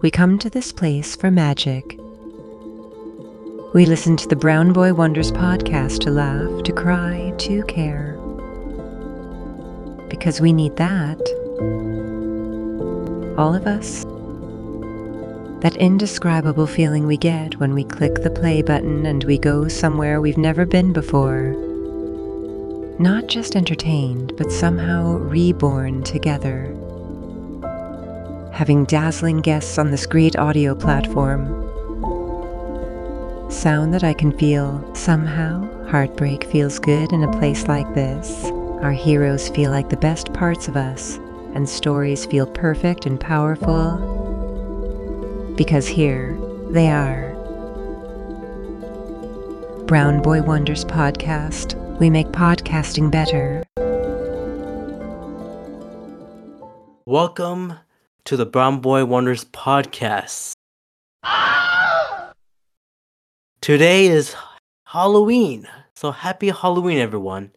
we come to this place for magic. We listen to the Brown Boy Wonders podcast to laugh, to cry, to care. Because we need that. All of us. That indescribable feeling we get when we click the play button and we go somewhere we've never been before. Not just entertained, but somehow reborn together. Having dazzling guests on this great audio platform. Sound that I can feel. Somehow, heartbreak feels good in a place like this. Our heroes feel like the best parts of us, and stories feel perfect and powerful because here they are. Brown Boy Wonders Podcast. We make podcasting better. Welcome to the Brown Boy Wonders Podcast. Today is Halloween. So happy Halloween, everyone.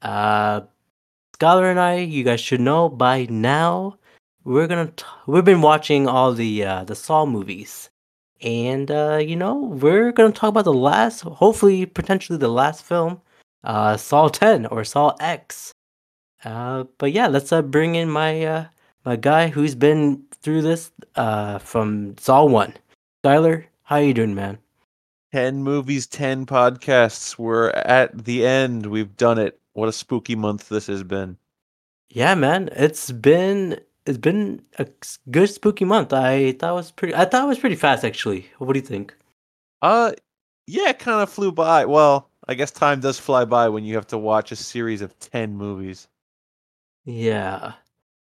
Uh, Skyler and I, you guys should know by now, we're gonna t- we've been watching all the uh, the Saw movies, and uh, you know we're gonna talk about the last, hopefully potentially the last film, uh, Saw Ten or Saw X. Uh, but yeah, let's uh, bring in my uh, my guy who's been through this uh, from Saw One. Tyler, how you doing, man? 10 movies, 10 podcasts. We're at the end. We've done it. What a spooky month this has been. Yeah, man, it's been it's been a good spooky month. I thought it was pretty. I thought it was pretty fast, actually. What do you think? Uh yeah, it kind of flew by. Well, I guess time does fly by when you have to watch a series of 10 movies. Yeah,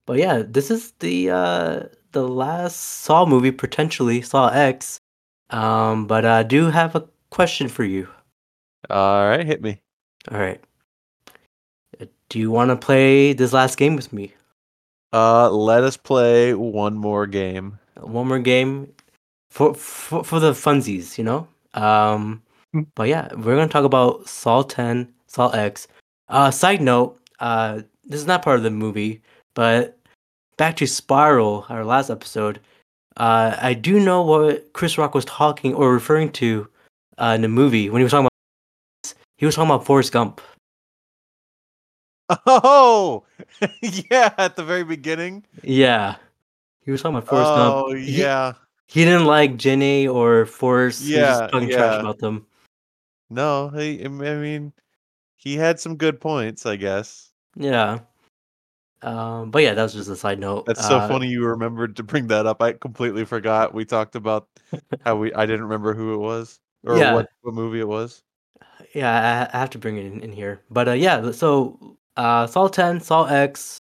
but yeah, this is the uh the last Saw movie potentially Saw X. Um, but I do have a question for you. All right, hit me. All right, Uh, do you want to play this last game with me? Uh let us play one more game. one more game for for, for the funsies, you know. Um, Mm. but yeah, we're gonna talk about Saw 10, Saw X. Uh, side note, uh, this is not part of the movie, but back to Spiral, our last episode. Uh, I do know what Chris Rock was talking or referring to uh, in the movie when he was talking about. He was talking about Forrest Gump. Oh! yeah, at the very beginning. Yeah, he was talking about Forrest Gump. oh, yeah. He didn't like Jenny or Forrest. he was Yeah, just talking trash yeah. about them. No, he, I mean, he had some good points, I guess. Yeah. Um, but yeah, that was just a side note. That's so Uh, funny you remembered to bring that up. I completely forgot. We talked about how we I didn't remember who it was or Yeah. what, what movie it was. Yeah, I, I have to bring it in, in here. But uh, yeah, so uh, Saw 10, Saw X,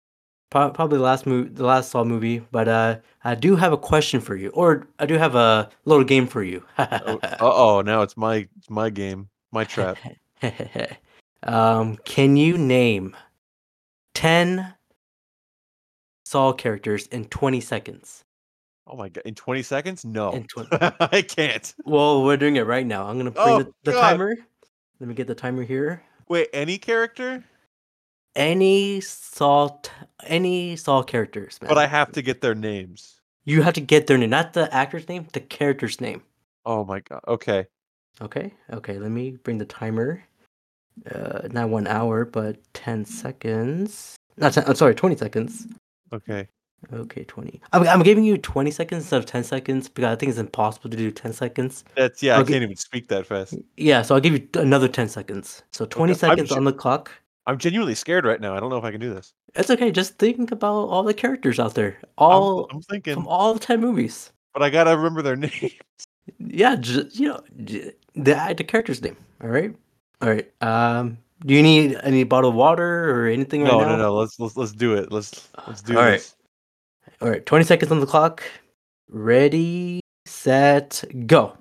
pro- probably the last movie, the last Saw movie. But uh, I do have a question for you, or I do have a little game for you. Oh, uh-oh, now it's my it's my game, my trap. um, can you name ten Saw characters in twenty seconds? Oh my god, in 20 seconds? No. In 20 I can't. Well, we're doing it right now. I'm gonna bring Oh, the, the God. timer. Let me get the timer here. Wait, any character? Any Saw, t- any Saw characters, man. But I have to get their names. You have to get their name, not the actor's name, the character's name. Oh my god. Okay. Okay, okay. Let me bring the timer. Uh, not one hour, but ten seconds. Not ten. I'm sorry, twenty seconds. Okay. Okay, twenty. I'm, I'm giving you twenty seconds instead of ten seconds because I think it's impossible to do ten seconds. That's yeah, Okay. I can't even speak that fast. Yeah, so I'll give you another ten seconds. So twenty Okay, seconds on the clock. I'm genuinely scared right now. I don't know if I can do this. It's okay. Just think about all the characters out there, I'm- all I'm, thinking, from all ten movies. but I gotta remember their name. Yeah, just you know, j- the the character's name. All right, all right. Um, do you need any bottled water or anything right No, now? no, no. Let's let's let's do it. Let's let's do All right. this. All right, twenty seconds on the clock. Ready, set, go.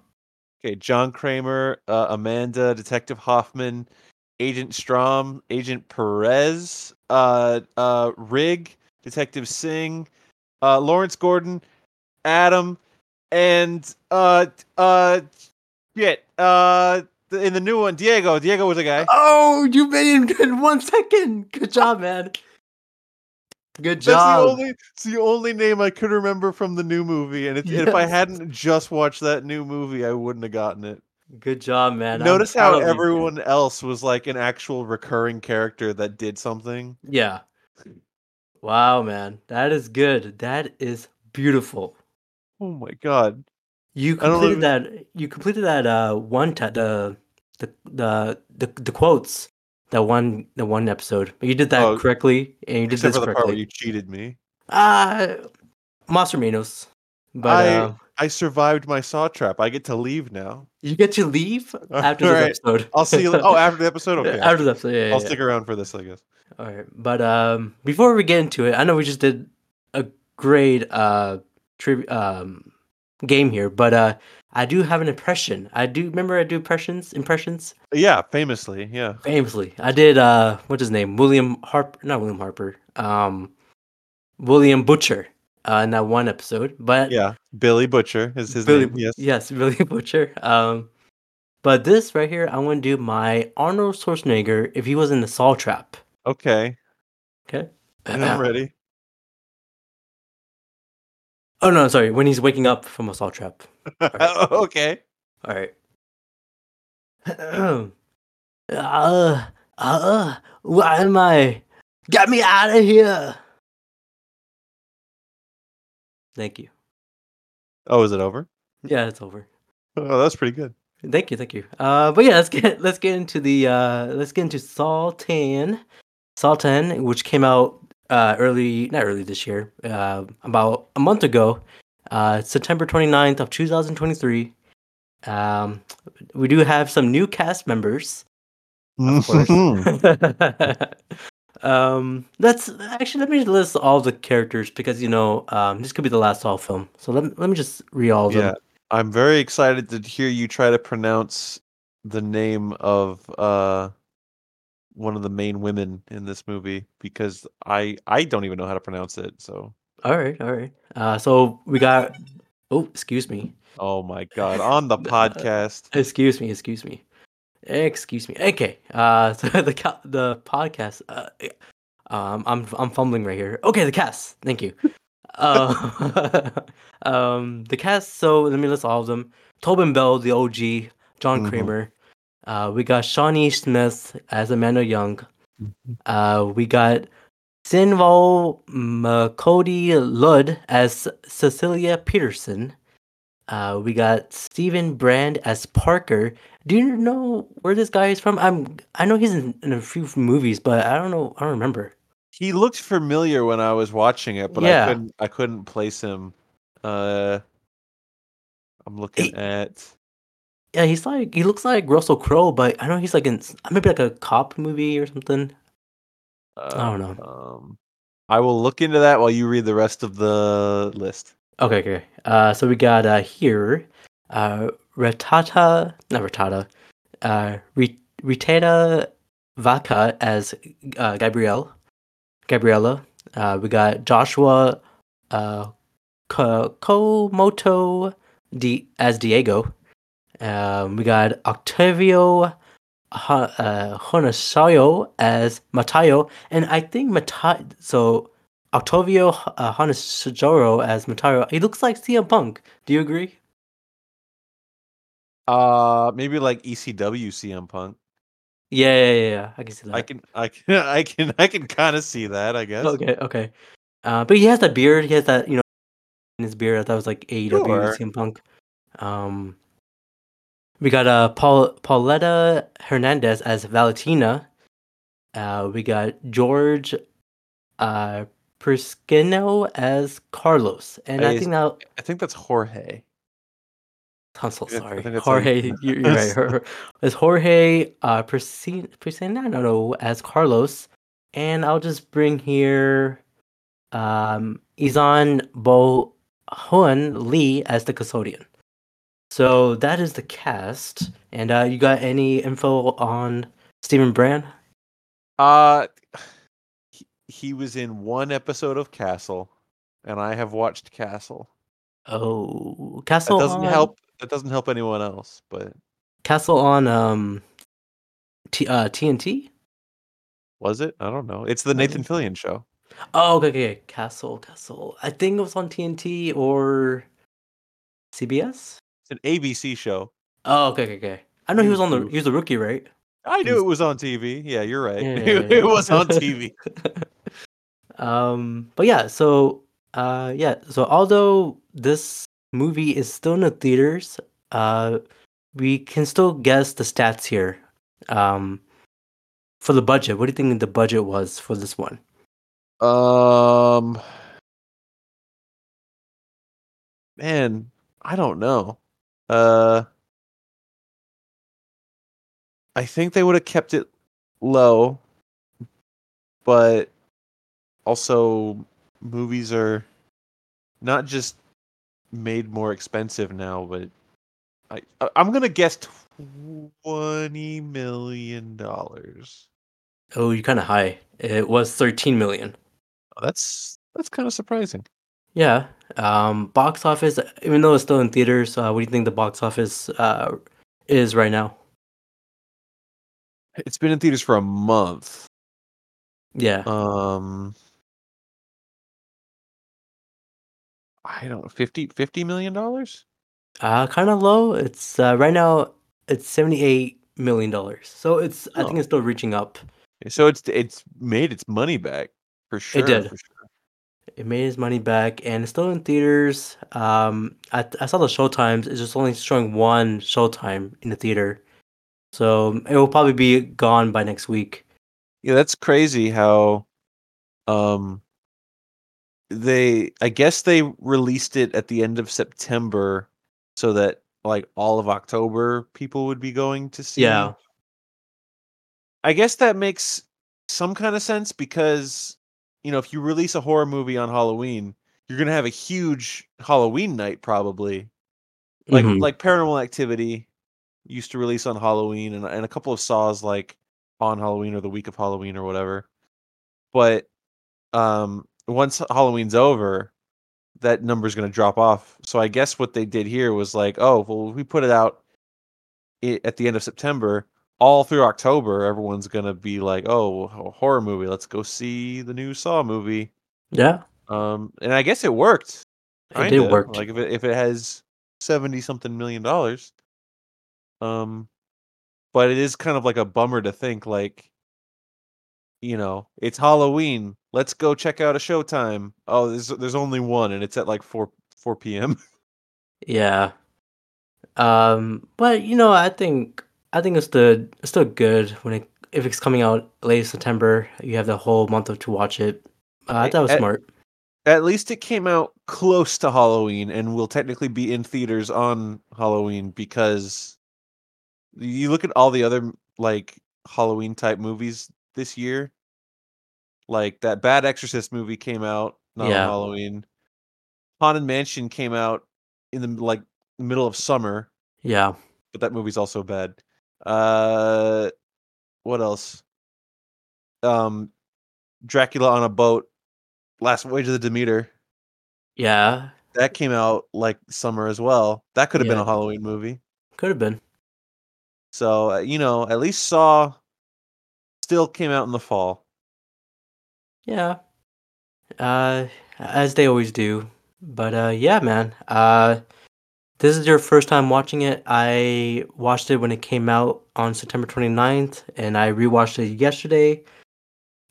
Okay, John Kramer, uh, Amanda, Detective Hoffman, Agent Strahm, Agent Perez, uh, uh, Rigg, Detective Sing, uh, Lawrence Gordon, Adam, and uh, uh, shit, uh, in the new one, Diego. Diego was a guy. Oh, you made it in one second. Good job, man. Good job. That's the only. It's the only name I could remember from the new movie, and, it, and if I hadn't just watched that new movie, I wouldn't have gotten it. Good job, man. Notice how of you. everyone else was like an actual recurring character that did something. Yeah. Wow, man. That is good. That is beautiful. Oh my god! You completed even- that. You completed that. Uh, one ti the, the the the the quotes. That one the one episode. But you did that Oh, correctly, and you did this for the part where correctly. you cheated me. Uh Monster Minos. But I- uh, I survived my saw trap. I get to leave now. you get to leave after this Alright. episode. I'll see you. Oh, after the episode. Okay. after the episode. Yeah, yeah, I'll yeah. stick around for this, I guess. All right, but um, before we get into it, I know we just did a great uh tri- um game here, but uh, I do have an impression. I do remember I do impressions. Impressions Yeah, famously. Yeah. famously. I did uh, what's his name? William Harper, not William Harper. Um, William Butcher. Uh, in that one episode, but Yeah. Billy Butcher is his Billy, name. Yes. yes, Billy Butcher. Um, but this right here, I want to do my Arnold Schwarzenegger if he was in the Saw Trap. Okay. Okay. I'm ready. Oh no, sorry. When he's waking up from a Saw Trap. okay. All right. uh, uh, why am I? Get me out of here! Thank you. Oh, is it over? Yeah, it's over. Oh, that's pretty good. Thank you, thank you. Uh, but yeah, let's get let's get into the uh, let's get into Saw Ten, Sultan, which came out uh early not early this year, uh, about a month ago, uh, September 29th of 2023. Um, we do have some new cast members, of course. um, let's actually let me list all the characters because you know um this could be the last Saw film. So let let me just read all of yeah. them. I'm very excited to hear you try to pronounce the name of uh one of the main women in this movie because I I don't even know how to pronounce it. So All right, all right. Uh, so we got. Oh, excuse me. oh my god, on the Uh, podcast. Excuse me. Excuse me. Excuse me. Okay. Uh, so the ca- the podcast. Uh, um, I'm I'm fumbling right here. Okay, the cast. Thank you. Uh, um, the cast. So let me list all of them. Tobin Bell, the OG. John Mhm. Kramer. Uh, we got Shawnee Smith as Amanda Young. Mhm. Uh, we got Sinval Cody Ludd as Cecilia Pederson. Uh, we got Steven Brand as Parker. Do you know where this guy is from? I'm I know he's in, in a few movies, but I don't know. I don't remember. He looked familiar when I was watching it, but Yeah. I couldn't I couldn't place him. Uh I'm looking He- at Yeah, he's like he looks like Russell Crowe, but I don't know he's like in maybe like a cop movie or something. uh, don't know. Um I will look into that while you read the rest of the list. Okay, okay. Uh, so we got uh here, uh, Ratata, not Ratata, uh, Vaca as uh, Gabrielle, Gabriella. Uh, we got Joshua, uh, Ko- Komoto as Diego. Um, we got Octavio Ha- uh, Honasayo as Matayo, and I think Matayo. So Octavio uh, as Matayo. He looks like CM Punk. Do you agree? Uh maybe like ECW CM Punk. Yeah, yeah, yeah. yeah. I can see that. I can I can I can I can kind of see that, I guess. Okay, okay. Uh, but he has that beard. He has that, you know, in his beard. I thought it was like AEW Sure. CM Punk. Um, we got uh Paul Pauletta Hernandez as Valentina. Uh, we got George uh Priscino as Carlos, and I Hey, think that I think that's Jorge. I'm so sorry. think that's how you Jorge, pronounce you're, you're right. it. Her, it's Jorge uh, Priscino as Carlos. And I'll just bring here um, Izan Bo Hun Lee as the custodian. So that is the cast. And uh, you got any info on Steven Brand? Uh he, he was in one episode of Castle and I have watched Castle. Oh, Castle That doesn't on, help that doesn't help anyone else, but Castle on um, T, uh, TNT? was it? I don't know. It's the Nathan Fillion show. Oh, okay, okay. Castle, Castle. I think it was on TNT or CBS. It's an ABC show. Oh, okay, okay, okay. I know he was on the. He was the rookie, right? I knew it was on TV. Yeah, you're right. Yeah, yeah, it was on TV. um, but yeah, so uh, yeah, so although this movie is still in the theaters, uh, we can still guess the stats here. Um, for the budget, what do you think the budget was for this one? Um, man, I don't know. Uh, I think they would have kept it low, but also movies are not just made more expensive now, but I I'm gonna guess twenty million dollars. Oh, you're kind of high. It was 13 million. That's that's kind of surprising. Yeah. Um, box office, even though it's still in theaters, uh, what do you think the box office uh, is right now? It's been in theaters for a month. Yeah. Um, I don't know, 50, 50 million dollars. Uh, kind of low. It's uh, right now it's 78 million dollars. So it's I think Oh. it's still reaching up. So it's it's made its money back for sure. It did. It made his money back and it's still in theaters. Um, I, I saw the show times. It's just only showing one show time in the theater. So it will probably be gone by next week. Yeah, that's crazy how, um, they I guess they released it at the end of September, so that like all of October people would be going to see. Yeah. I guess that makes some kind of sense because you know if you release a horror movie on Halloween, you're gonna have a huge Halloween night probably. Like Mhm. like Paranormal Activity used to release on Halloween, and and a couple of Saws like on Halloween or the week of Halloween or whatever. But um, once Halloween's over, that number's gonna drop off. So I guess what they did here was like, oh well, we put it out at the end of September all through October, everyone's gonna be like, "Oh, a horror movie. Let's go see the new Saw movie." yeah. Um, and I guess it worked. It did work. Like if it if it has seventy something million dollars, um, but it is kind of like a bummer to think like, you know, it's Halloween. Let's go check out a Showtime. Oh, there's there's only one, and it's at like four four p.m. Yeah. Um, but you know, I think I think it's still it's still good when it if it's coming out late September. You have the whole month of to watch it. Uh, I thought it was at- smart. at least it came out close to Halloween and will technically be in theaters on Halloween because you look at all the other like Halloween type movies this year. Like that Bad Exorcist movie came out not Yeah. on Halloween. Haunted Mansion came out in the like middle of summer, Yeah. but that movie's also bad. Uh what else? Um Dracula on a boat, Last Voyage of the Demeter. Yeah. That came out like summer as well. That could have been a Halloween movie. Could have been. So, uh, you know, at least Saw still came out in the fall. Yeah. Uh as they always do. But uh yeah, man. Uh this is your first time watching it. I watched it when it came out on September 29th and I rewatched it yesterday.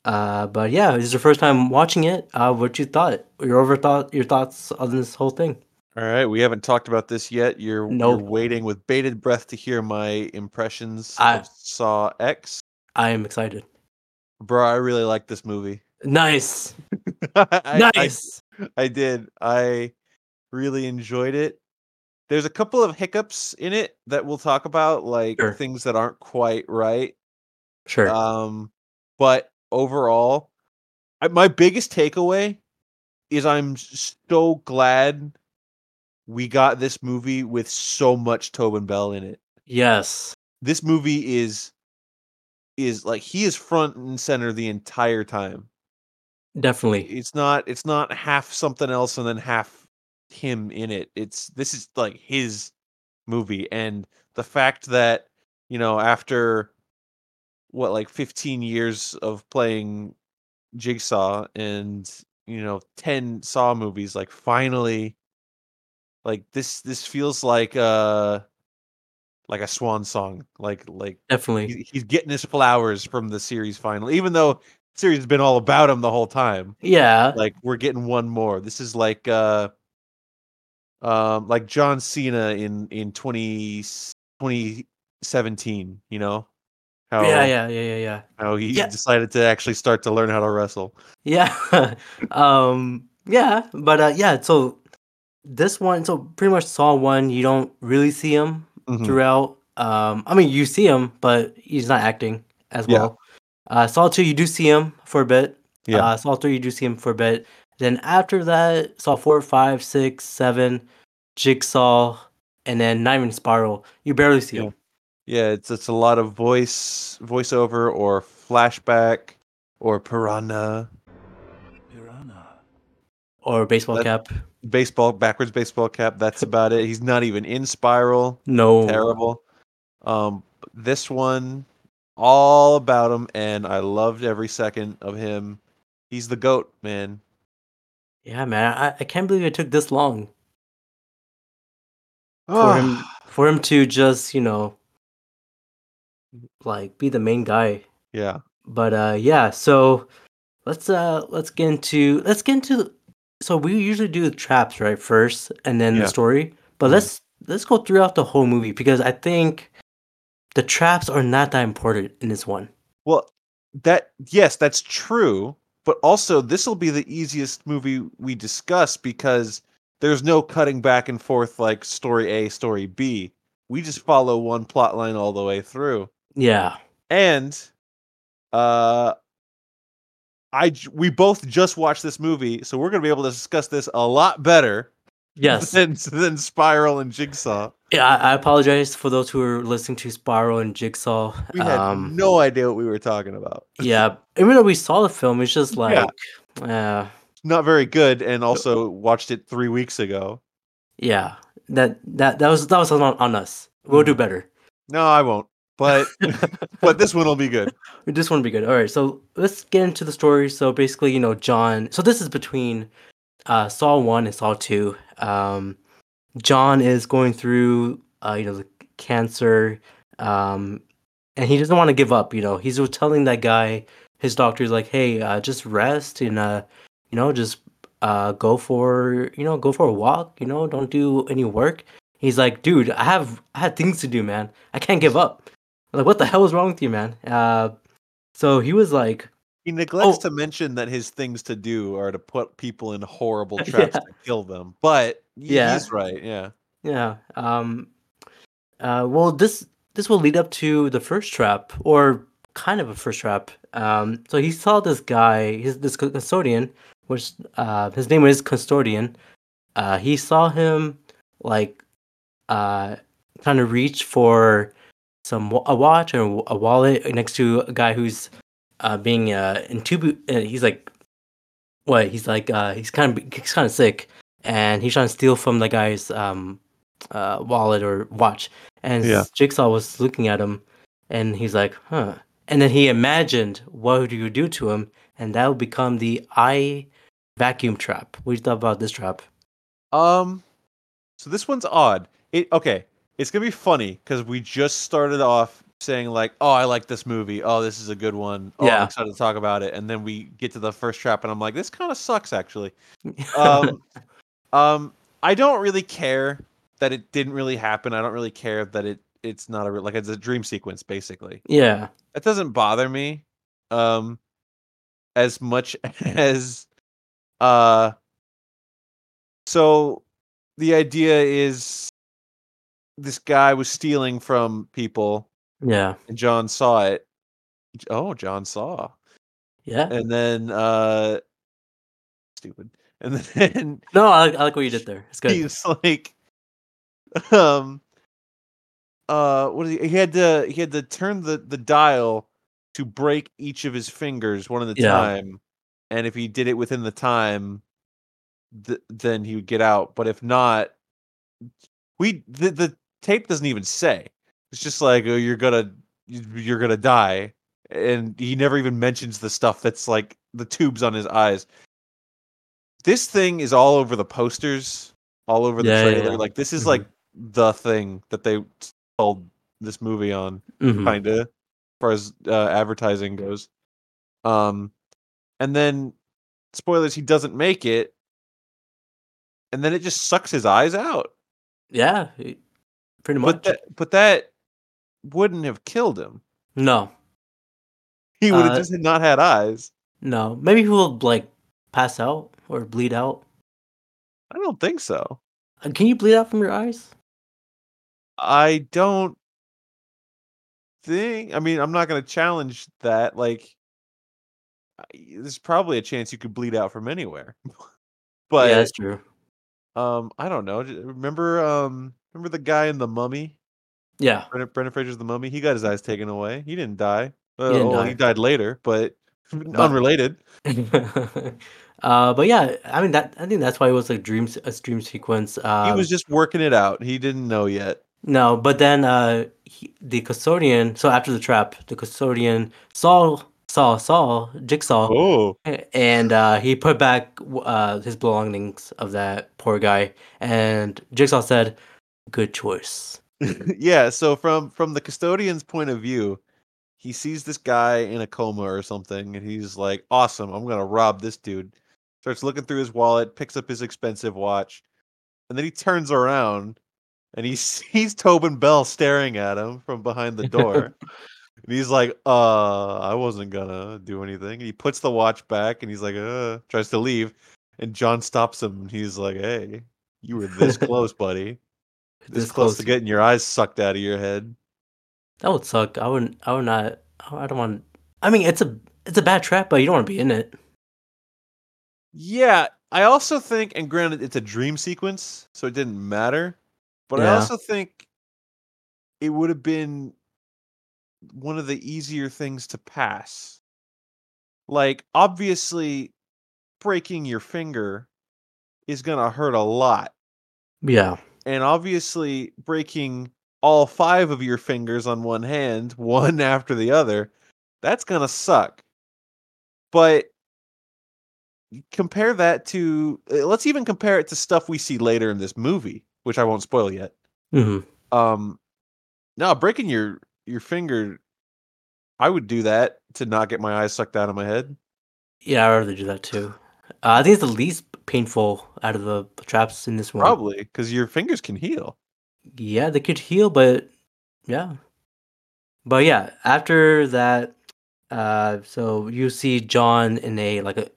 Uh but yeah, this is your first time watching it. Uh what you thought? Your overthought your thoughts on this whole thing? All right, we haven't talked about this yet. You're, you're waiting with bated breath to hear my impressions I- of Saw X. I am excited. Bro, I really like this movie. Nice. I, I- nice. I did. I really enjoyed it. There's a couple of hiccups in it that we'll talk about, like Sure. things that aren't quite right. sure. Um, but overall, I, my biggest takeaway is I'm so glad we got this movie with so much Tobin Bell in it. yes. This movie is is like he is front and center the entire time. Definitely. It's not it's not half something else and then half him in it. It's this is like his movie and the fact that you know after what like 15 years of playing Jigsaw and you know 10 Saw movies like finally like this this feels like uh like a swan song like like Definitely. he- he's getting his flowers from the series finally even though series has been all about him the whole time Yeah. like we're getting one more this is like uh um like John Cena in in 20 2017 you know how Yeah, yeah, yeah, yeah, yeah. how he Yeah. decided to actually start to learn how to wrestle Yeah. um yeah, but uh yeah, so this one so pretty much Saw 1 you don't really see him Mhm. throughout. Um I mean you see him but he's not acting as Yeah. well. Uh Saw 2 you do see him for a bit. Yeah. Uh Saw 3 you do see him for a bit. Then after that Saw 4, 5, 6, 7, Jigsaw and then not even Spiral. You barely see Yeah. him. Yeah, it's it's a lot of voice voiceover or flashback or piranha, Piranha. Or baseball That- cap. baseball backwards baseball cap. That's about it. He's not even in Spiral. No. Terrible. Um, this one, all about him, and I loved every second of him. He's the goat, man. Yeah, man. I, I can't believe it took this long. for Ah, him for him to just you know like be the main guy yeah, but uh yeah so let's uh let's get into let's get into so we usually do the traps right first and then Yeah. the story but Mhm. let's let's go throughout the whole movie because i think the traps are not that important in this one Well, that yes, that's true. But also, this will be the easiest movie we discuss because there's no cutting back and forth like story A, story B. We just follow one plot line all the way through. yeah And uh I we both just watched this movie, so we're going to be able to discuss this a lot better yes than than Spiral and Jigsaw. Yeah I, I apologize for those who are listening to spiral and jigsaw We had um no idea what we were talking about. yeah even though we saw the film it's just like Yeah. uh Not very good and also watched it 3 weeks ago. Yeah, that that that was that was on, on us. We'll do better. No, I won't. But but this one will be good. This one will be good. All right, so let's get into the story. So basically, you know, John. So this is between uh, Saw one and Saw two. Um, John is going through, uh, you know, the cancer, um, and he doesn't want to give up. You know, he's telling that guy, his doctor's like, "Hey, uh, just rest and, uh, you know, just uh, go for, you know, go for a walk. You know, don't do any work." He's like, "Dude, I have I had things to do, man. I can't give up." I'm like, what the hell is wrong with you, man? Uh, so he was like, He neglects Oh. to mention that his things to do are to put people in horrible Yeah. traps to kill them. But Yeah. he's right. Yeah. Yeah. Um. Uh. Well, this this will lead up to the first trap, or kind of a first trap. Um. So he saw this guy, his this custodian, which uh his name is custodian. Uh. He saw him like, uh, trying to reach for some a watch or a wallet next to a guy who's uh being uh intubu. Uh, he's like, what? He's like uh he's kind of he's kind of sick, and he's trying to steal from the guy's um uh, wallet or watch. And Yeah. Jigsaw was looking at him, and he's like, "Huh." And then he imagined what would you do to him, and that would become the eye vacuum trap. What do you thought about this trap? Um, so this one's odd. It okay. It's gonna be funny because we just started off saying like, "Oh, I like this movie. Oh, this is a good one. Oh, Yeah. I'm excited to talk about it." And then we get to the first trap, and I'm like, "This kind of sucks, actually." Um, um, I don't really care that it didn't really happen. I don't really care that it it's not a re- like it's a dream sequence, basically. yeah, That doesn't bother me, um, as much as, uh. So, the idea is this guy was stealing from people, yeah, and John saw it. Oh, John saw, yeah. and then uh, stupid, and then No, I like, I like what you did there. It's good. he's like, um, uh, what is he? He had to he had to turn the the dial to break each of his fingers one at a Yeah. time, and if he did it within the time, th- then he would get out. But if not, we the the tape doesn't even say. It's just like, oh, you're gonna you- you're gonna die, and he never even mentions the stuff that's like the tubes on his eyes. This thing is all over the posters, all over the Yeah, trailer. yeah. Like this is Mhm. like the thing that they sold this movie on, Mhm. kind of, as far as uh, advertising goes. Um, and then spoilers, he doesn't make it, and then it just sucks his eyes out. Yeah, pretty much. But that, but that wouldn't have killed him. no, He would have Uh, just not had eyes. no. Maybe he will like pass out or bleed out. I don't think so. Uh, Can you bleed out from your eyes? I don't think. I mean, I'm not going to challenge that. Like, there's probably a chance you could bleed out from anywhere. but yeah, that's true. um, I don't know. Remember, um, remember the guy in the Mummy? Yeah, Brendan, Brendan Fraser's the Mummy. He got his eyes taken away. He didn't die. Uh, didn't well, die. he died later, but unrelated. uh, but yeah, I mean that. I think that's why it was a dream, s- a dream sequence. Um, he was just working it out. He didn't know yet. no, but then uh, he, the custodian. So after the trap, the custodian saw saw saw Jigsaw, Oh, and uh, he put back w- uh, his belongings of that poor guy. And Jigsaw said, "Good choice." yeah. So from from the custodian's point of view, he sees this guy in a coma or something, and he's like, "Awesome! I'm gonna rob this dude." Starts looking through his wallet, picks up his expensive watch, and then he turns around and he sees Tobin Bell staring at him from behind the door. and he's like, "Uh, I wasn't gonna do anything." And he puts the watch back, and he's like, "Uh," tries to leave, and John stops him. And he's like, "Hey, you were this close, buddy." This, close, to getting your eyes sucked out of your head. That would suck. I wouldn't. I would not. I don't want. I mean, it's a it's a bad trap, but you don't want to be in it. Yeah, I also think, and granted, it's a dream sequence, so it didn't matter. But I also think it would have been one of the easier things to pass. Like, obviously, breaking your finger is going to hurt a lot. Yeah. And obviously, breaking all five of your fingers on one hand, one after the other, that's going to suck. But compare that to, uh, let's even compare it to stuff we see later in this movie, which I won't spoil yet. hmm Um, no, breaking your your finger, I would do that to not get my eyes sucked out of my head. Yeah, I'd rather do that too. Uh, I think it's the least painful out of the traps in this one. Probably because your fingers can heal. Yeah, they could heal, but yeah. But yeah, after that, uh, so you see John in a like a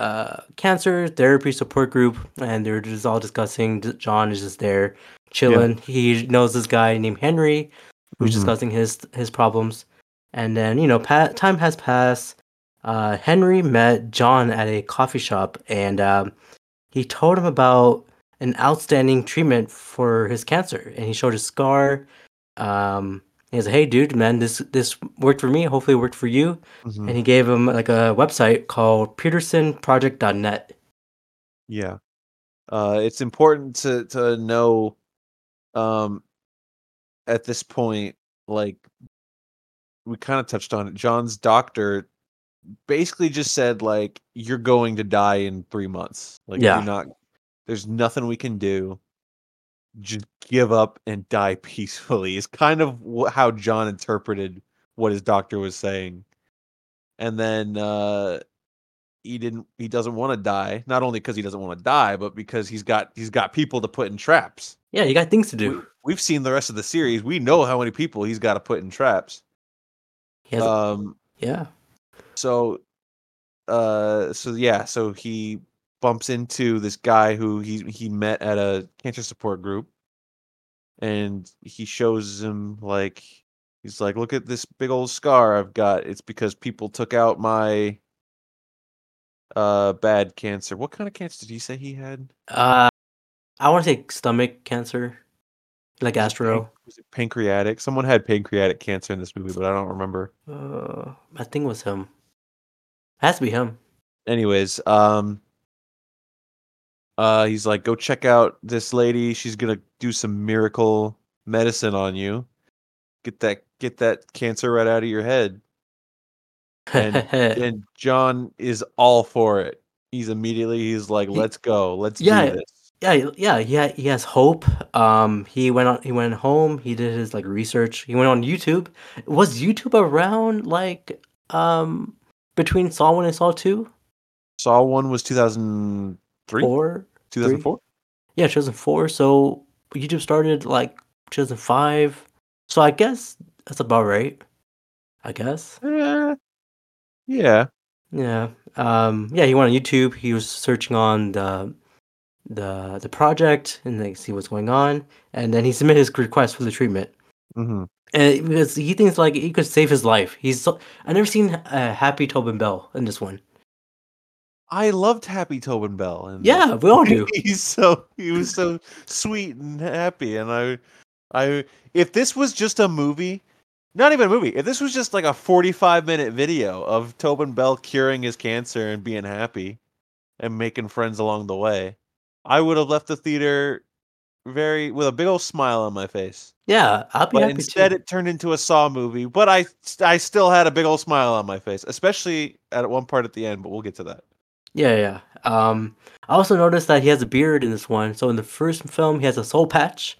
uh cancer therapy support group, and they're just all discussing. John is just there chilling. He knows this guy named Henry, who's Mhm. discussing his his problems, and then you know, pa- time has passed. Uh, Henry met John at a coffee shop, and um, he told him about an outstanding treatment for his cancer, and he showed his scar. Um, he like, "Hey, dude, man, this this worked for me. Hopefully, it worked for you." Mhm. And he gave him like a website called PedersonProject.net. Yeah. Uh, it's important to to know, um, at this point, like we kind of touched on it. John's doctor basically just said like you're going to die in three months. Like Yeah. you're not. There's nothing we can do. Just give up and die peacefully. Is kind of wh- how John interpreted what his doctor was saying. And then uh he didn't he doesn't want to die not only because he doesn't want to die but because he's got he's got people to put in traps Yeah, you got things to we, do. we've seen the rest of the series we know how many people he's got to put in traps has, um yeah, so uh so yeah so he bumps into this guy who he he met at a cancer support group and he shows him like he's like look at this big old scar i've got it's because people took out my uh bad cancer what kind of cancer did he say he had uh, I want to say stomach cancer, like Was it Astro. pan- was it pancreatic? Someone had pancreatic cancer in this movie, but I don't remember. Uh, I think it was him. It has to be him. Anyways, um, uh, he's like, go check out this lady. She's gonna do some miracle medicine on you. Get that, get that cancer right out of your head. and and John is all for it. He's immediately he's like, "Let's go, let's Yeah, do this." yeah, yeah, yeah. He has hope. Um, he went on. He went home. He did his like research. He went on YouTube. Was YouTube around like um between Saw one and Saw two? Saw one was two thousand three, Four? Two thousand four. Yeah, 2004. So YouTube started like 2005. So I guess that's about right. I guess. Yeah, yeah. Yeah. Um. Yeah. He went on YouTube. He was searching on the the the project and like see what's going on, and then he submitted his request for the treatment. hmm And because he thinks like he could save his life. He's so, I never seen a Happy Tobin Bell in this one. I loved Happy Tobin Bell, and Yeah, we all do. he's so he was so sweet and happy, and I, I if this was just a movie, not even a movie, if this was just like a forty-five minute video of Tobin Bell curing his cancer and being happy, and making friends along the way, I would have left the theater very with a big old smile on my face. Yeah, I'll be But happy instead, too. it turned into a Saw movie. But I, I still had a big old smile on my face, especially at one part at the end. But we'll get to that. Yeah, yeah. Um, I also noticed that he has a beard in this one. So in the first film, he has a soul patch.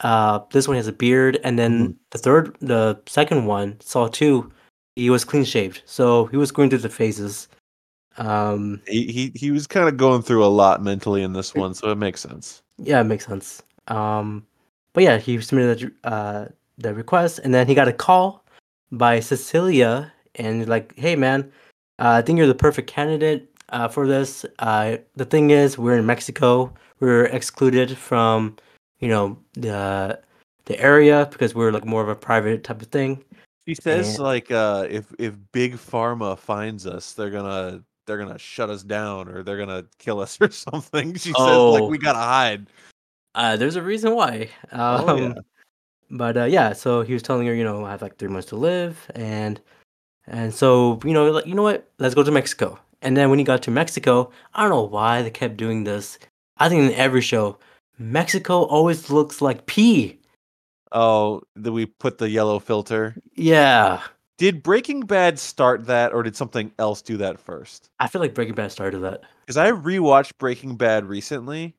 Uh, this one has a beard, and then Mhm. the third, the second one, Saw Two, he was clean shaved. So he was going through the phases. Um, He he he was kind of going through a lot mentally in this one, so it makes sense. yeah, it makes sense. Um, but yeah, he submitted the, uh, the request, and then he got a call by Cecilia, and like, hey man, uh, I think you're the perfect candidate uh, for this. Uh, the thing is, we're in Mexico. We're excluded from, you know, the the area because we're like more of a private type of thing. He says And- like uh, if if big pharma finds us, they're gonna they're gonna shut us down or they're gonna kill us or something. She says like Oh. we gotta hide. Uh, there's a reason why. Um, Oh, yeah. But uh, yeah, so he was telling her, you know, I have like three months to live, and and so you know, like you know what, let's go to Mexico. And then when he got to Mexico, I don't know why they kept doing this. I think in every show, Mexico always looks like pee. Oh, that we put the yellow filter. Yeah, Did Breaking Bad start that, or did something else do that first? I feel like Breaking Bad started that. Because I rewatched Breaking Bad recently,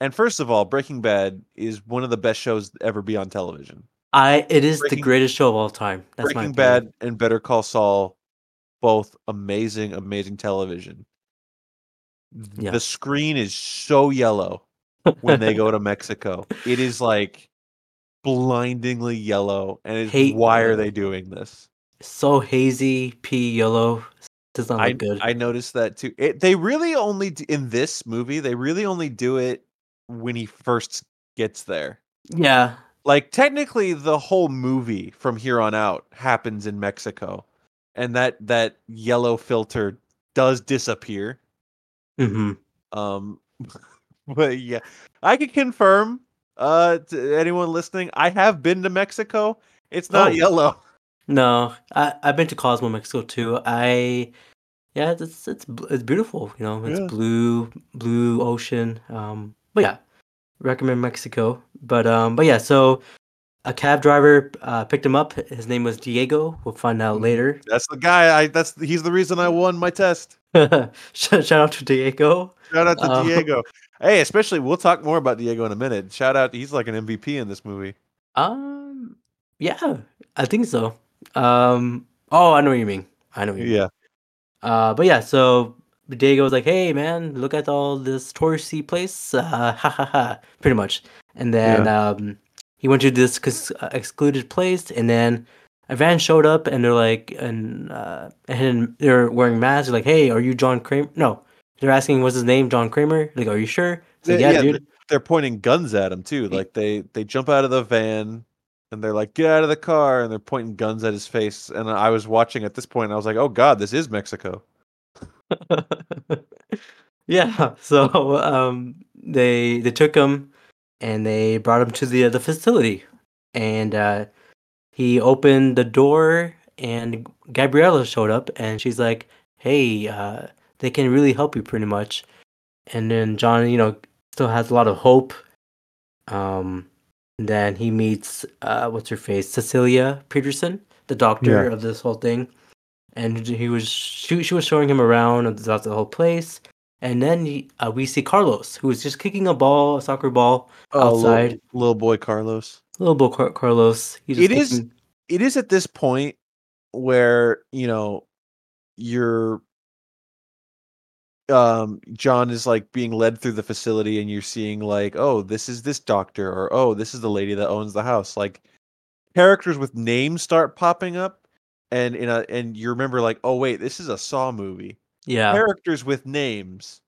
and first of all, Breaking Bad is one of the best shows ever be on television. I it is Breaking- the greatest show of all time. That's my Breaking. Bad and Better Call Saul, both amazing, amazing television. Yeah. The screen is so yellow when they go to Mexico. It is like blindingly yellow, and it's, Hate- why are uh, they doing this? so hazy, pea yellow. Does not look I good. I noticed that too. It, they really only in this movie they really only do it when he first gets there. yeah, Like technically, the whole movie from here on out happens in Mexico, and that that yellow filter does disappear. hmm Um, but yeah, I can confirm. Uh, to anyone listening, I have been to Mexico. It's not Oh. yellow. No, I I've been to Cosmo, Mexico too. I yeah, it's it's it's beautiful. You know, it's Yeah. blue blue ocean. Um, but yeah, recommend Mexico. But um, but yeah, so a cab driver uh, picked him up. His name was Diego. We'll find out Mhm. later. That's the guy. I that's he's the reason I won my test. shout, shout out to Diego. Shout out to Uh, Diego. Hey, especially we'll talk more about Diego in a minute. Shout out, he's like an MVP in this movie. Um, yeah, I think so. Um, oh, I know what you mean. I know what you mean. Yeah. Uh, but yeah, so Diego was like, "Hey, man, look at all this touristy place." Uh, ha ha ha, pretty much. And then um, he went to this cons- uh, excluded place, and then a van showed up, and they're like, and uh, and they're wearing masks. They're like, "Hey, are you John Kramer?" No, they're asking, "What's his name?" John Kramer. Like, are you sure? Like, Yeah, yeah, dude. They're pointing guns at him too. Like they they jump out of the van and they're like, "Get out of the car!" and they're pointing guns at his face. And I was watching at this point. And I was like, "Oh God, this is Mexico." yeah so um they they took him and they brought him to the the facility. And uh he opened the door and gabriella showed up and she's like hey uh they can really help you pretty much. And then john you know still has a lot of hope. Um then he meets uh what's her face? Cecilia pederson the doctor Yeah. of this whole thing. And he was she, she was showing him around throughout the whole place. And then uh, we see Carlos, who is just kicking a ball, a soccer ball Oh, outside. little, little boy Carlos. Little boy Car- Carlos. It is- kicking- It is at this point where you know you're um John is like being led through the facility and you're seeing like oh this is this doctor or oh this is the lady that owns the house like characters with names start popping up and in a and you remember like oh wait this is a saw movie Yeah. characters with names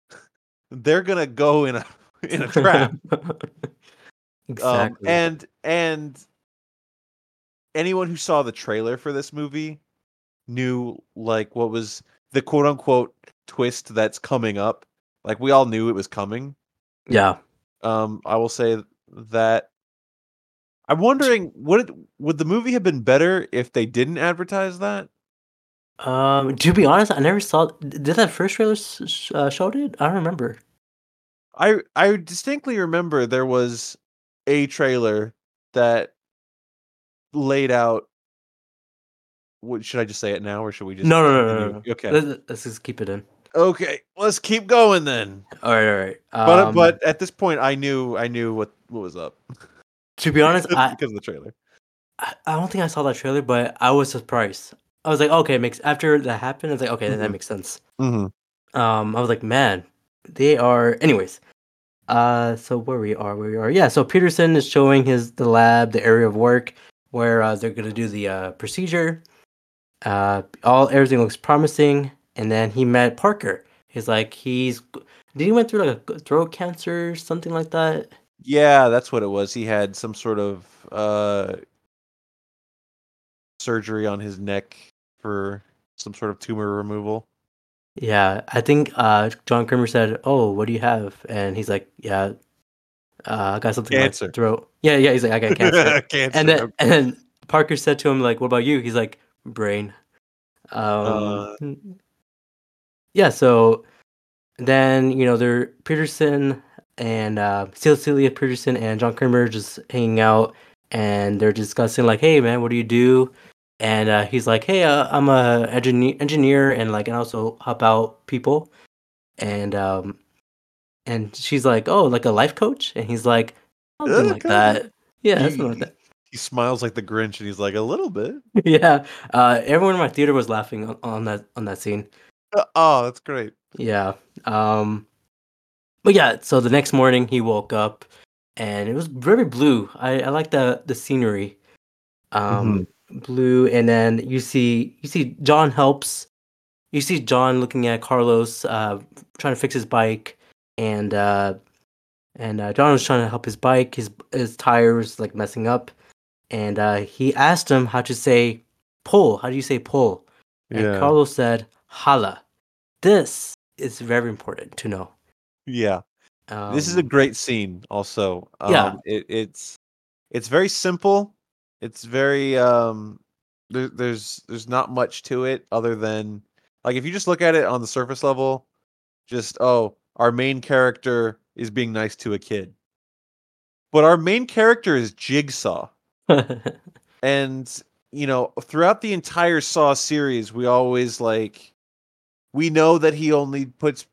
they're gonna go in a in a trap exactly. um, and and anyone who saw the trailer for this movie knew like what was the quote unquote twist that's coming up. Like we all knew it was coming. yeah. Um, I will say that I'm wondering would it, would the movie have been better if they didn't advertise that? Um, to be honest, I never saw. Did that first trailer sh- uh, showed it? I don't remember. I I distinctly remember there was a trailer that laid out. What should I just say it now, or should we just? No, no, no, no, no. Okay. Let's, let's just keep it in. Okay, let's keep going then. All right, all right. But Um, but at this point, I knew I knew what what was up to be honest, I, because of the trailer. I I don't think I saw that trailer, but I was surprised. I was like, okay, it makes after that happened. I was like, okay, then that makes sense. Mm-hmm. Um, I was like, man, they are. Anyways, uh, so where we are, where we are, yeah. So Pederson is showing his the lab, the area of work where uh, they're gonna do the uh, procedure. Uh, all everything looks promising, and then he met Parker. He's like, he's did he went through like a throat cancer, something like that. Yeah, that's what it was. He had some sort of uh surgery on his neck for some sort of tumor removal. Yeah, I think uh, John Kramer said, "Oh, what do you have?" And he's like, "Yeah, uh, I got something in Cancer. my throat." Yeah, yeah. He's like, "I got cancer." Cancer. and then and then Parker said to him like, "What about you?" He's like, "Brain." Um, Uh. yeah. So then you know they're Pederson and uh, Cecilia Pederson and John Kramer just hanging out, and they're discussing like, "Hey, man, what do you do?" And uh, he's like, "Hey, uh, I'm a engineer, engineer, and like, and also help out people." And um, and she's like, "Oh, like a life coach?" And he's like, "Something like that." Yeah, He- something like that. he smiles like the Grinch, and he's like a little bit. yeah. Uh, everyone in my theater was laughing on, on that on that scene. Uh, oh, that's great. Yeah. Um but yeah, so the next morning he woke up and it was very blue. I, I like the the scenery. Um blue and then you see you see John helps you see John looking at Carlos uh trying to fix his bike and uh and uh, John was trying to help his bike. His his tires like messing up, and uh, he asked him how to say "pull." How do you say "pull"? And Yeah. Carlos said "hala." This is very important to know. Yeah. this is a Um, great scene also um, Yeah. it, it's it's very simple it's very um there, there's there's not much to it other than like if you just look at it on the surface level just oh our main character is being nice to a kid. But our main character is jigsaw. And you know throughout the entire saw series we always like we know that he only puts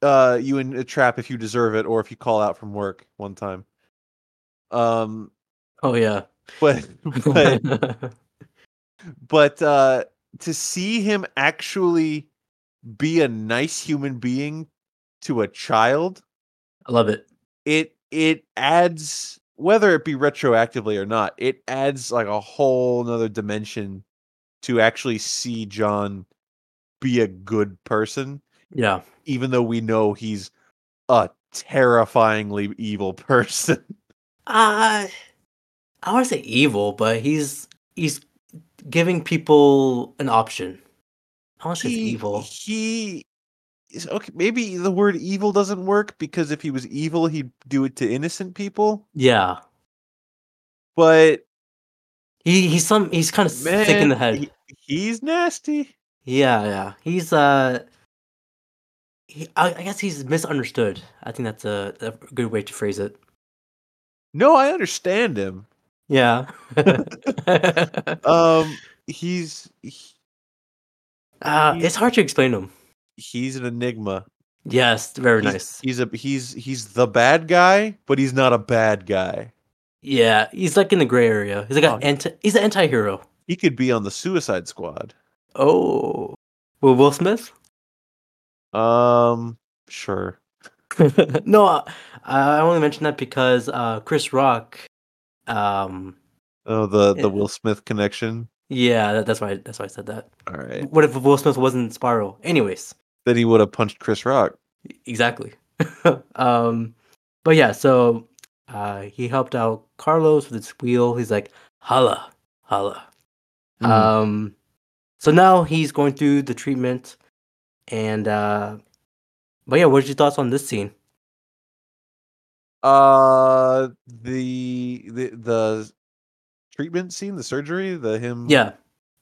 uh you in a trap if you deserve it or if you call out from work one time. Um oh yeah. But but but uh to see him actually be a nice human being to a child I love it. it it adds whether it be retroactively or not it adds like a whole nother dimension to actually see john be a good person Yeah. even though we know he's a terrifyingly evil person Uh, I want to say evil, but he's he's giving people an option. I want to say evil. he is okay maybe the word evil doesn't work because if he was evil he'd do it to innocent people Yeah. but He he's some he's kind of man sick in the head. he- he's nasty Yeah, yeah. He's uh he, I, I guess he's misunderstood. I think that's a, a good way to phrase it. no i understand him Yeah. um he's he- Uh, it's hard to explain him. He's an enigma. Yes, very He's, nice. He's a he's he's the bad guy, but he's not a bad guy. Yeah, he's like in the gray area. He's like Oh, an anti. He's an anti-hero. He could be on the Suicide Squad. Oh, well, Will Smith? Um, sure. no, I, I only mentioned that because uh, Chris Rock. Um, Oh, the the Will Smith connection. yeah, that, that's why. That's why I said that. All right. What if Will Smith wasn't Spiral? Anyways, Then he would have punched Chris Rock. exactly. um, but yeah, so uh, he helped out Carlos with his wheel. He's like, holla, holla. Mm. Um, so now he's going through the treatment, and uh, but yeah, what's your thoughts on this scene? Uh, the the the treatment scene, the surgery, the him. Yeah,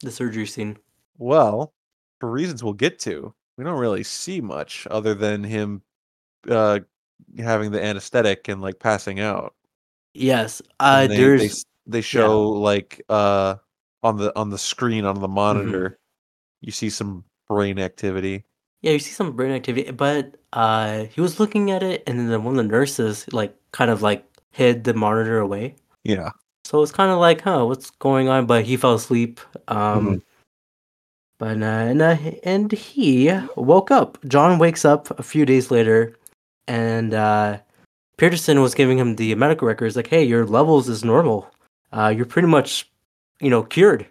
the surgery scene. Well, for reasons we'll get to, we don't really see much other than him uh having the anesthetic and like passing out. Yes, uh, And they, they there's s- they show like uh on the on the screen on the monitor, you see some brain activity. Yeah, you see some brain activity, but uh, he was looking at it, and then one of the nurses like kind of like hid the monitor away. Yeah. So it's kind of like, huh, what's going on? But he fell asleep. Um, Mhm. but uh, and uh, and he woke up. John wakes up a few days later, and uh, Pederson was giving him the medical records, like, hey, your levels is normal. Uh, you're pretty much, you know, cured.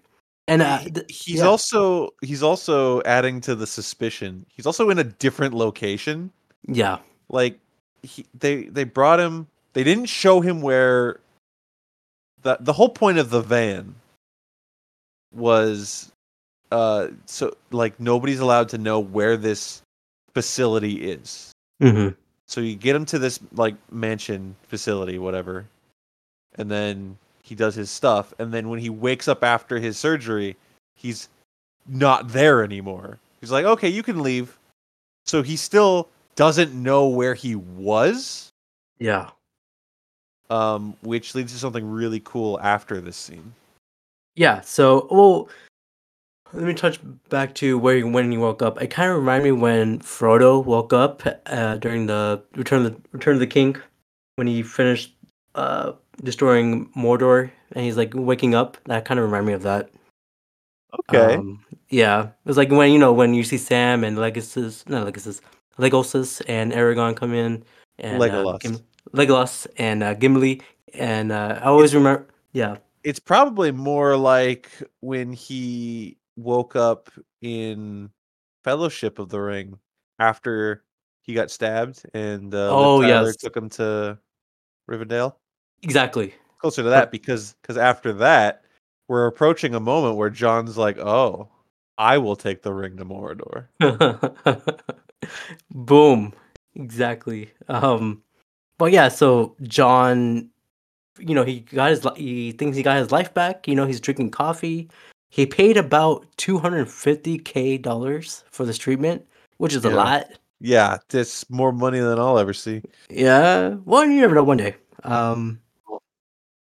And uh, th- he's yeah. also he's also adding to the suspicion. He's also in a different location. yeah, Like he, they they brought him. They didn't show him where. the The whole point of the van was, uh, so like nobody's allowed to know where this facility is. hmm So you get him to this like mansion facility, whatever, and then he does his stuff. And then when he wakes up after his surgery, he's not there anymore. He's like, okay, you can leave. So he still doesn't know where he was, yeah. um, which leads to something really cool after this scene. Yeah, so well, let me touch back to where you, when you woke up. It kind of reminded me when Frodo woke up uh, during the Return of the Return of the King, when he finished uh, destroying Mordor, and he's like waking up. That kind of reminded me of that. Okay. Um, yeah, it was like when you know when you see Sam and Legolas, not Legolas, Legolas and Aragorn come in, and Legolas. uh, Gim- Legolas and uh, Gimli, and uh, I always remember. Yeah, it's probably more like when he woke up in Fellowship of the Ring after he got stabbed and uh, Oh, Tyler yes. took him to Rivendell. Exactly. Closer to that because because after that we're approaching a moment where John's like, "Oh, I will take the ring to Mordor." Boom. Exactly. Um but yeah, so John you know, he got his he thinks he got his life back, you know, he's drinking coffee. He paid about 250k dollars for this treatment, which is a lot. Yeah, that's more money than I'll ever see. Yeah. Well, you never know one day. Um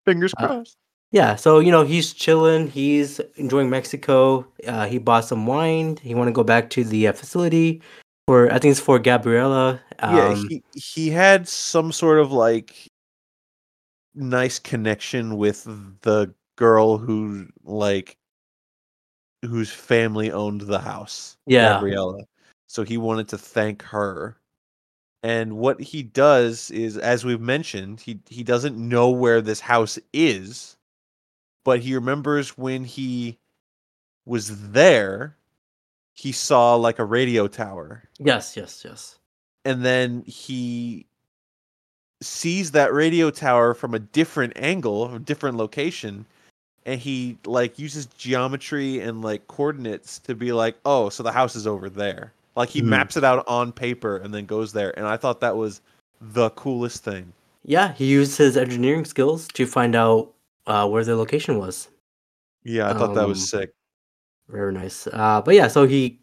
Fingers Uh, crossed. yeah, so you know, he's chilling, he's enjoying Mexico. Uh he bought some wine. He want to go back to the uh, facility for I think it's for Gabriella. Um, yeah, he he had some sort of like nice connection with the girl who like whose family owned the house. Yeah. Gabriella. So he wanted to thank her. And what he does is as we've mentioned, he he doesn't know where this house is, but he remembers when he was there, he saw like a radio tower Yes, yes, yes. and then he sees that radio tower from a different angle, a different location, and he like uses geometry and like coordinates to be like, "Oh, so the house is over there." Like he Mhm. maps it out on paper and then goes there, and I thought that was the coolest thing. Yeah, he used his engineering skills to find out uh, where the location was. Yeah, I thought that was Um, sick. Very nice. Uh, but yeah, so he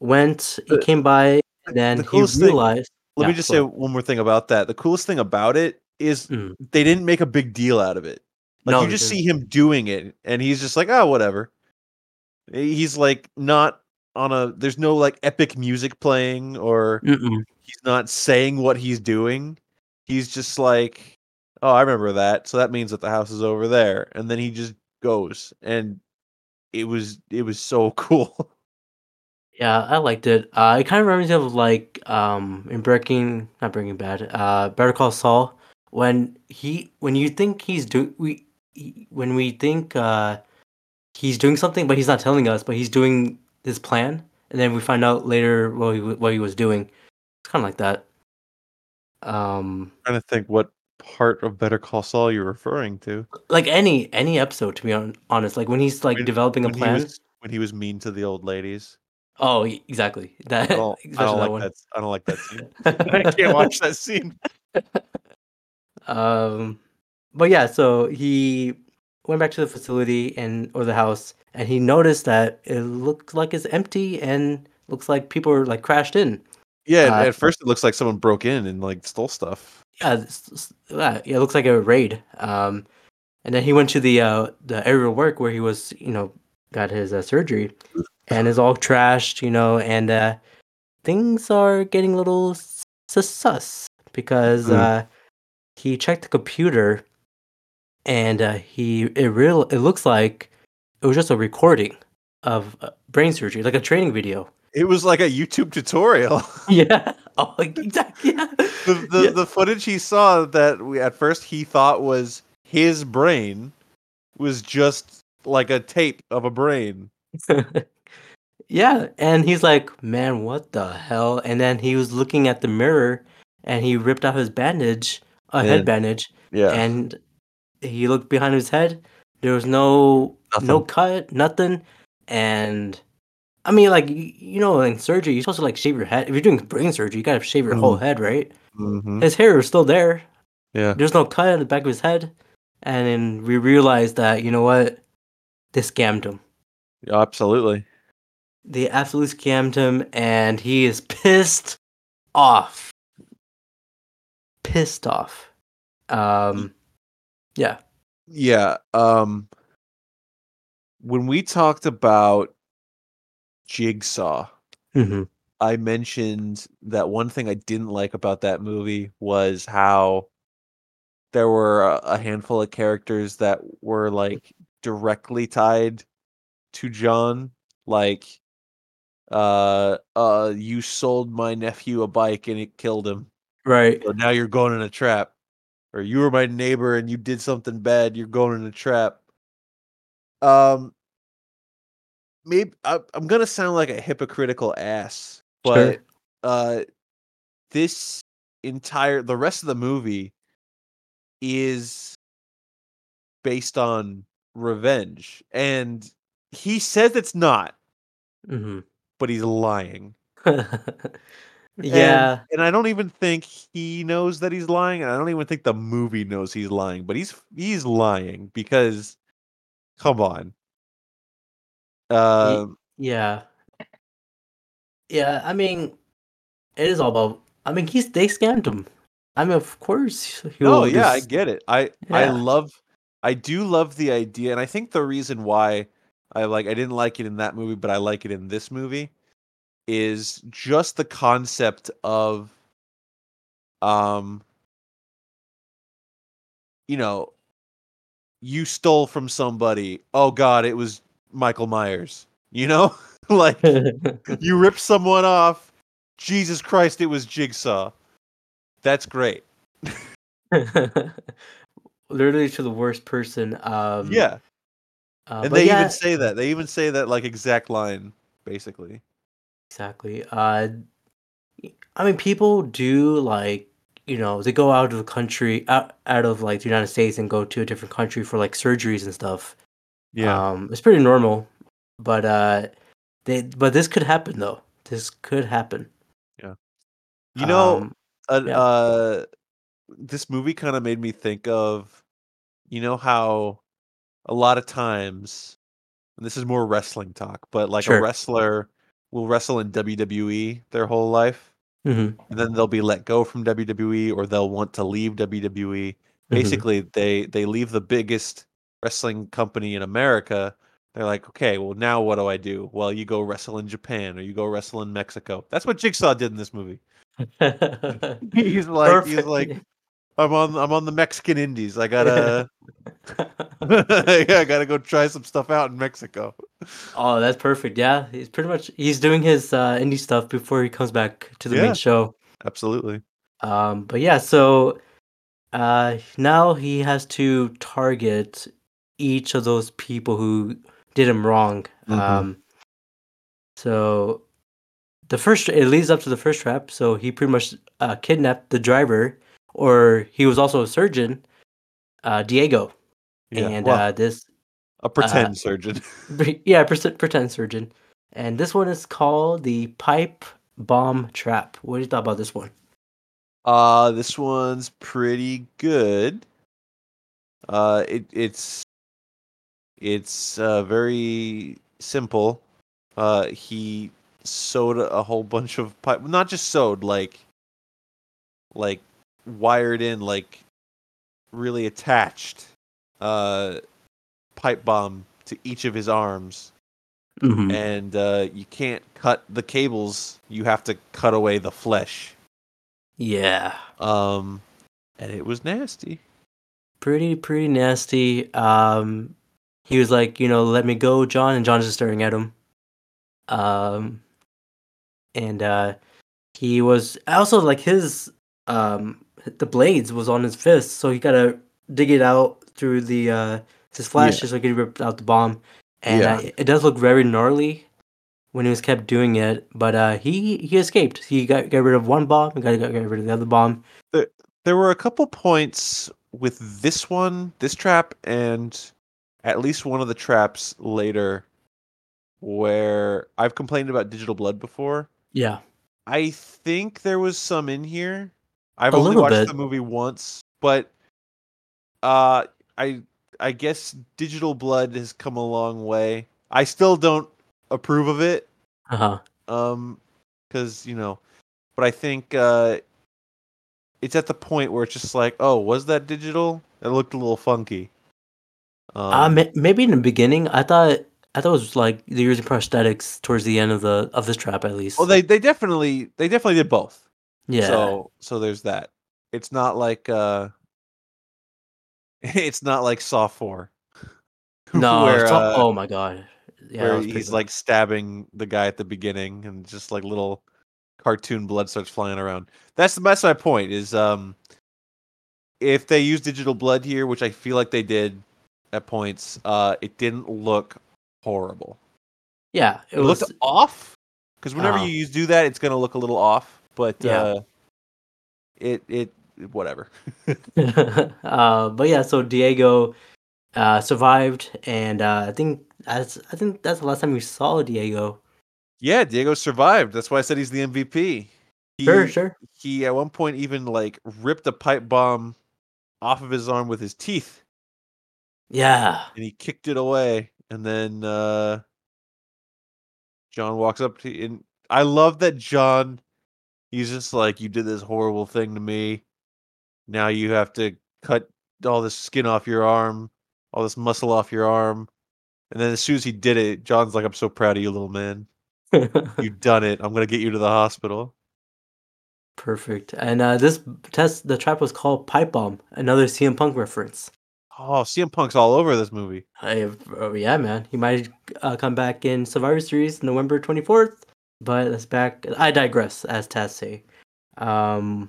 went, he The- came by, and then the he coolest thing- realized. Let yeah, me just go say one more thing about that. The coolest thing about it is Mm. they didn't make a big deal out of it. Like No, you just see him doing it, and he's just like, "Oh, whatever." He's like not on a there's no like epic music playing or Mm-mm. he's not saying what he's doing. He's just like, "Oh, I remember that. So that means that the house is over there." And then he just goes and it was it was so cool. Yeah, I liked it. Uh, it kind of reminds me of like um in Breaking, not Breaking Bad, uh, Better Call Saul, when he when you think he's doing we he- when we think uh he's doing something, but he's not telling us, but he's doing his plan, and then we find out later what he what he was doing. It's kind of like that. Um, trying to think what part of Better Call Saul you're referring to. like any any episode, to be honest, like when he's like When- developing a plan. He was, when he was mean to the old ladies. Oh, exactly. That I don't, I don't that like one. that. I don't like that scene. I can't watch that scene. Um, but yeah, so he went back to the facility and or the house, and he noticed that it looked like it's empty and looks like people are like crashed in. Yeah, Uh, at first it looks like someone broke in and like stole stuff. Yeah, yeah, it looks like a raid. Um, and then he went to the uh the area of work where he was, you know, got his uh, surgery, and is all trashed, you know, and uh, things are getting a little sus sus because Mm. uh, he checked the computer, and uh, he it real it looks like it was just a recording of uh, brain surgery, like a training video. It was like a YouTube tutorial. Yeah. Oh, exactly. Yeah. the the, Yeah. the footage he saw that we, at first he thought was his brain was just like a tape of a brain. yeah, and he's like, "Man, what the hell?" And then he was looking at the mirror, and he ripped off his bandage, a head bandage, Yeah. and he looked behind his head. There was no no cut, nothing, and I mean, like you, you know, in surgery, you're supposed to like shave your head. If you're doing brain surgery, you gotta shave your whole head, right? hmm His hair is still there. Yeah. There's no cut on the back of his head, and then we realized that you know what, they scammed him. Absolutely. They absolutely scammed him, and he is pissed off. Pissed off. Um, yeah. Yeah. Um when we talked about Jigsaw, hmm I mentioned that one thing I didn't like about that movie was how there were a, a handful of characters that were like directly tied to John, like uh uh you sold my nephew a bike and it killed him. Right. So now you're going in a trap. Or you were my neighbor and you did something bad, you're going in a trap. Um maybe I, I'm gonna sound like a hypocritical ass, but Sure. uh this entire the rest of the movie is based on revenge and he says it's not hmm but he's lying yeah. and, and i don't even think he knows that he's lying and i don't even think the movie knows he's lying but he's he's lying because come on um Yeah. Yeah, I mean, it is all about. I mean, he's they scammed him. I mean, of course. He No, yeah, I get it. I I love I do love the idea and I think the reason why I like I didn't like it in that movie but I like it in this movie is just the concept of um you know you stole from somebody. Oh god, it was Michael Myers. You know? like you ripped someone off. Jesus Christ, it was Jigsaw. That's great. Literally to the worst person. Um, yeah. uh, and they yeah, even say that. They even say that like exact line, basically. Exactly. Uh, I mean, people do like you know they go out of the country, out out of like the United States, and go to a different country for like surgeries and stuff. Yeah. Um, it's pretty normal, but uh, they but this could happen though. This could happen. Yeah. You know, Um, uh, yeah. uh, this movie kind of made me think of, you know how a lot of times, and this is more wrestling talk, but like Sure. a wrestler will wrestle in WWE their whole life, mhm, and then they'll be let go from WWE or they'll want to leave WWE. mhm. Basically, they they leave the biggest wrestling company in America they're like, okay, well now what do I do? Well, you go wrestle in Japan or you go wrestle in Mexico. That's what Jigsaw did in this movie. He's like, he's like, I'm on, I'm on the Mexican Indies. I gotta, I gotta go try some stuff out in Mexico. oh, that's perfect. Yeah, he's pretty much he's doing his uh, indie stuff before he comes back to the Yeah. main show. Absolutely. Um, but yeah, so uh, now he has to target each of those people who did him wrong. Mhm. Um, so the first it leads up to the first trap. So he pretty much uh, kidnapped the driver, or he was also a surgeon, uh, Diego, Yeah. and well, uh, this a pretend surgeon. yeah pretend, pretend surgeon, and this one is called the pipe bomb trap. What do you thought about this one? Uh, this one's pretty good. Uh, it it's it's uh, very simple. Uh, he sewed a whole bunch of pipe, not just sewed, like like wired in, like really attached uh pipe bomb to each of his arms, Mhm. and uh, you can't cut the cables. You have to cut away the flesh. Yeah. Um, and it was nasty. pretty pretty nasty. Um, he was like, you know, let me go, John, and John's just staring at him. Um, and uh, he was also like his um the blades was on his fist, so he gotta dig it out through the uh his flash Yeah. just so he could rip out the bomb. And Yeah. uh, it does look very gnarly when he was kept doing it, but uh, he he escaped. He got got rid of one bomb, and got got rid of the other bomb. There were a couple points with this one, this trap, and at least one of the traps later where I've complained about digital blood before. Yeah. I think there was some in here. I've A only watched bit. the movie once, but uh I I guess digital blood has come a long way. I still don't approve of it. Uh huh. um because you know but i think uh it's at the point where it's just like oh was that digital it looked a little funky um, Uh, maybe in the beginning, I thought I thought it was like they're using prosthetics towards the end of the of this trap at least. well they they definitely they definitely did both yeah, so so there's that it's not like uh it's not like saw 4 no, where, uh, oh my god, yeah, where he's like stabbing the guy at the beginning and just like little cartoon blood starts flying around. That's that's my point is um if they use digital blood here, which I feel like they did at points, uh it didn't look horrible. yeah, it, It, was looked off because whenever Uh-huh. you use do that, it's gonna look a little off. But Yeah. uh it it whatever. uh, but yeah, so Diego uh, survived, and uh, I think that's I think that's the last time we saw Diego. yeah, Diego survived. That's why I said he's the MVP. He, Sure, sure. he at one point even like ripped a pipe bomb off of his arm with his teeth Yeah, and he kicked it away and then uh john walks up to and i love that john he's just like you did this horrible thing to me. Now you have to cut all this skin off your arm all this muscle off your arm. And then as soon as he did it john's like i'm so proud of you little man. You've done it. I'm gonna get you to the hospital. Perfect. And uh, this test, the trap was called Pipe Bomb, another CM Punk reference. oh cm punk's all over this movie. I, oh, yeah, man. He might uh, come back in Survivor Series November 24th, but that's back. I digress, as Taz say. Um,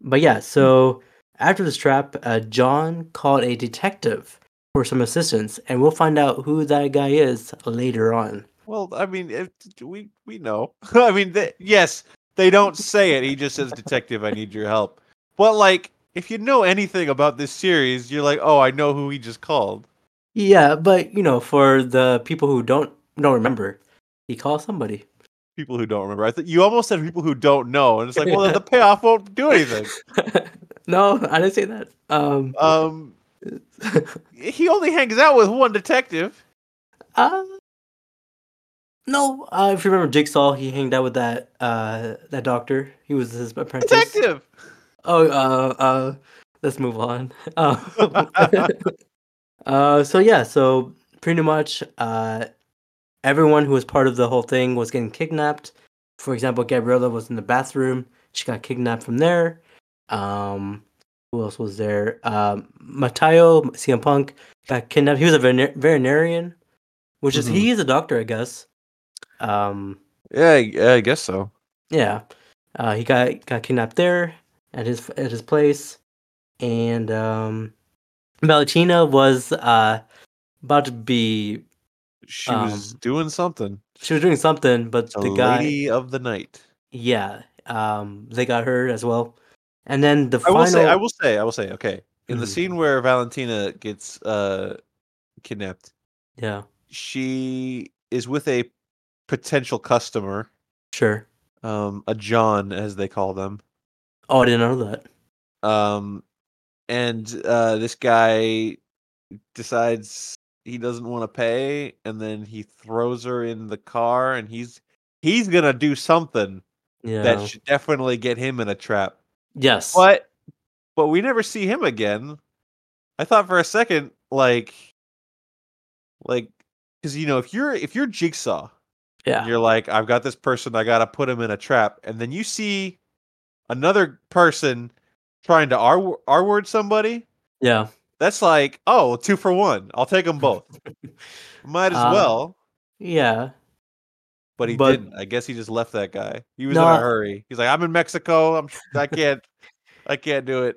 but yeah, so after this trap, uh, John called a detective for some assistance, and we'll find out who that guy is later on. Well, I mean, if, we we know. I mean, they, yes, they don't say it. He just says, "Detective, I need your help." But like, if you know anything about this series, you're like, "Oh, I know who he just called." Yeah, but you know, for the people who don't don't remember, he calls somebody. People who don't remember. I thought you almost said people who don't know, and it's like, well, then the payoff won't do anything. no, I didn't say that. Um, Um, he only hangs out with one detective. Uh, no, uh, if you remember Jigsaw, he hanged out with that uh that doctor. He was his apprentice. Detective. Oh, uh, uh, let's move on. Uh, uh, so yeah, so pretty much uh, everyone who was part of the whole thing was getting kidnapped. For example, Gabriella was in the bathroom. She got kidnapped from there. Um, who else was there? Um, Mateo CM Punk got kidnapped. He was a vener- veterinarian, which is Mhm. he is a doctor, I guess. Um, Yeah, I- yeah, I guess so. yeah, uh, he got got kidnapped there at his at his place, and um, Valentina was uh about to be She was Um, doing something. she was doing something, but The the guy, lady of the night. yeah, um, they got her as well, and then the I final, will say, I will say, I will say. Okay, in the Mhm. scene where Valentina gets uh kidnapped, yeah, she is with a potential customer, sure. um, a John as they call them. Oh, I didn't know that. Um, and uh, this guy decides he doesn't want to pay, and then he throws her in the car, and he's he's gonna do something Yeah. that should definitely get him in a trap. yes. But but we never see him again. I thought for a second, like, like, because you know, if you're if you're Jigsaw, Yeah. and you're like, I've got this person, I gotta put him in a trap, and then you see another person trying to R R word somebody. Yeah. That's like, oh, two for one. I'll take them both. Might as Uh, well. Yeah. But he but- didn't. I guess he just left that guy. He was No, in a hurry. He's like, I'm in Mexico. I'm. I can't. I can't do it.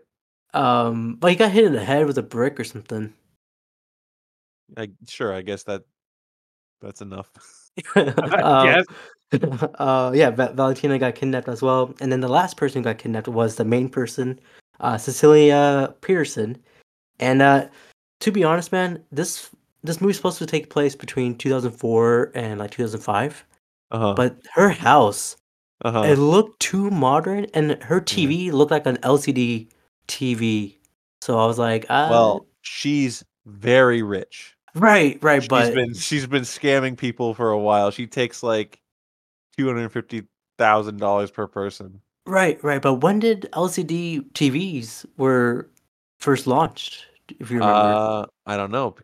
Um, but he got hit in the head with a brick or something. I sure. I guess that. That's enough. Um, Yes. uh, yeah, Va- Valentina got kidnapped as well, and then the last person who got kidnapped was the main person, uh, Cecilia Pederson. And uh, to be honest, man, this this movie's supposed to take place between 2004 and like 2005, Uh huh. but her house Uh huh. it looked too modern, and her TV looked like an LCD TV. So I was like, uh, Well, she's very rich. right, right, She's but been she's been scamming people for a while. She takes like two hundred fifty thousand dollars per person. Right, right. But when did LCD TVs were first launched? If you remember, Uh, I don't know.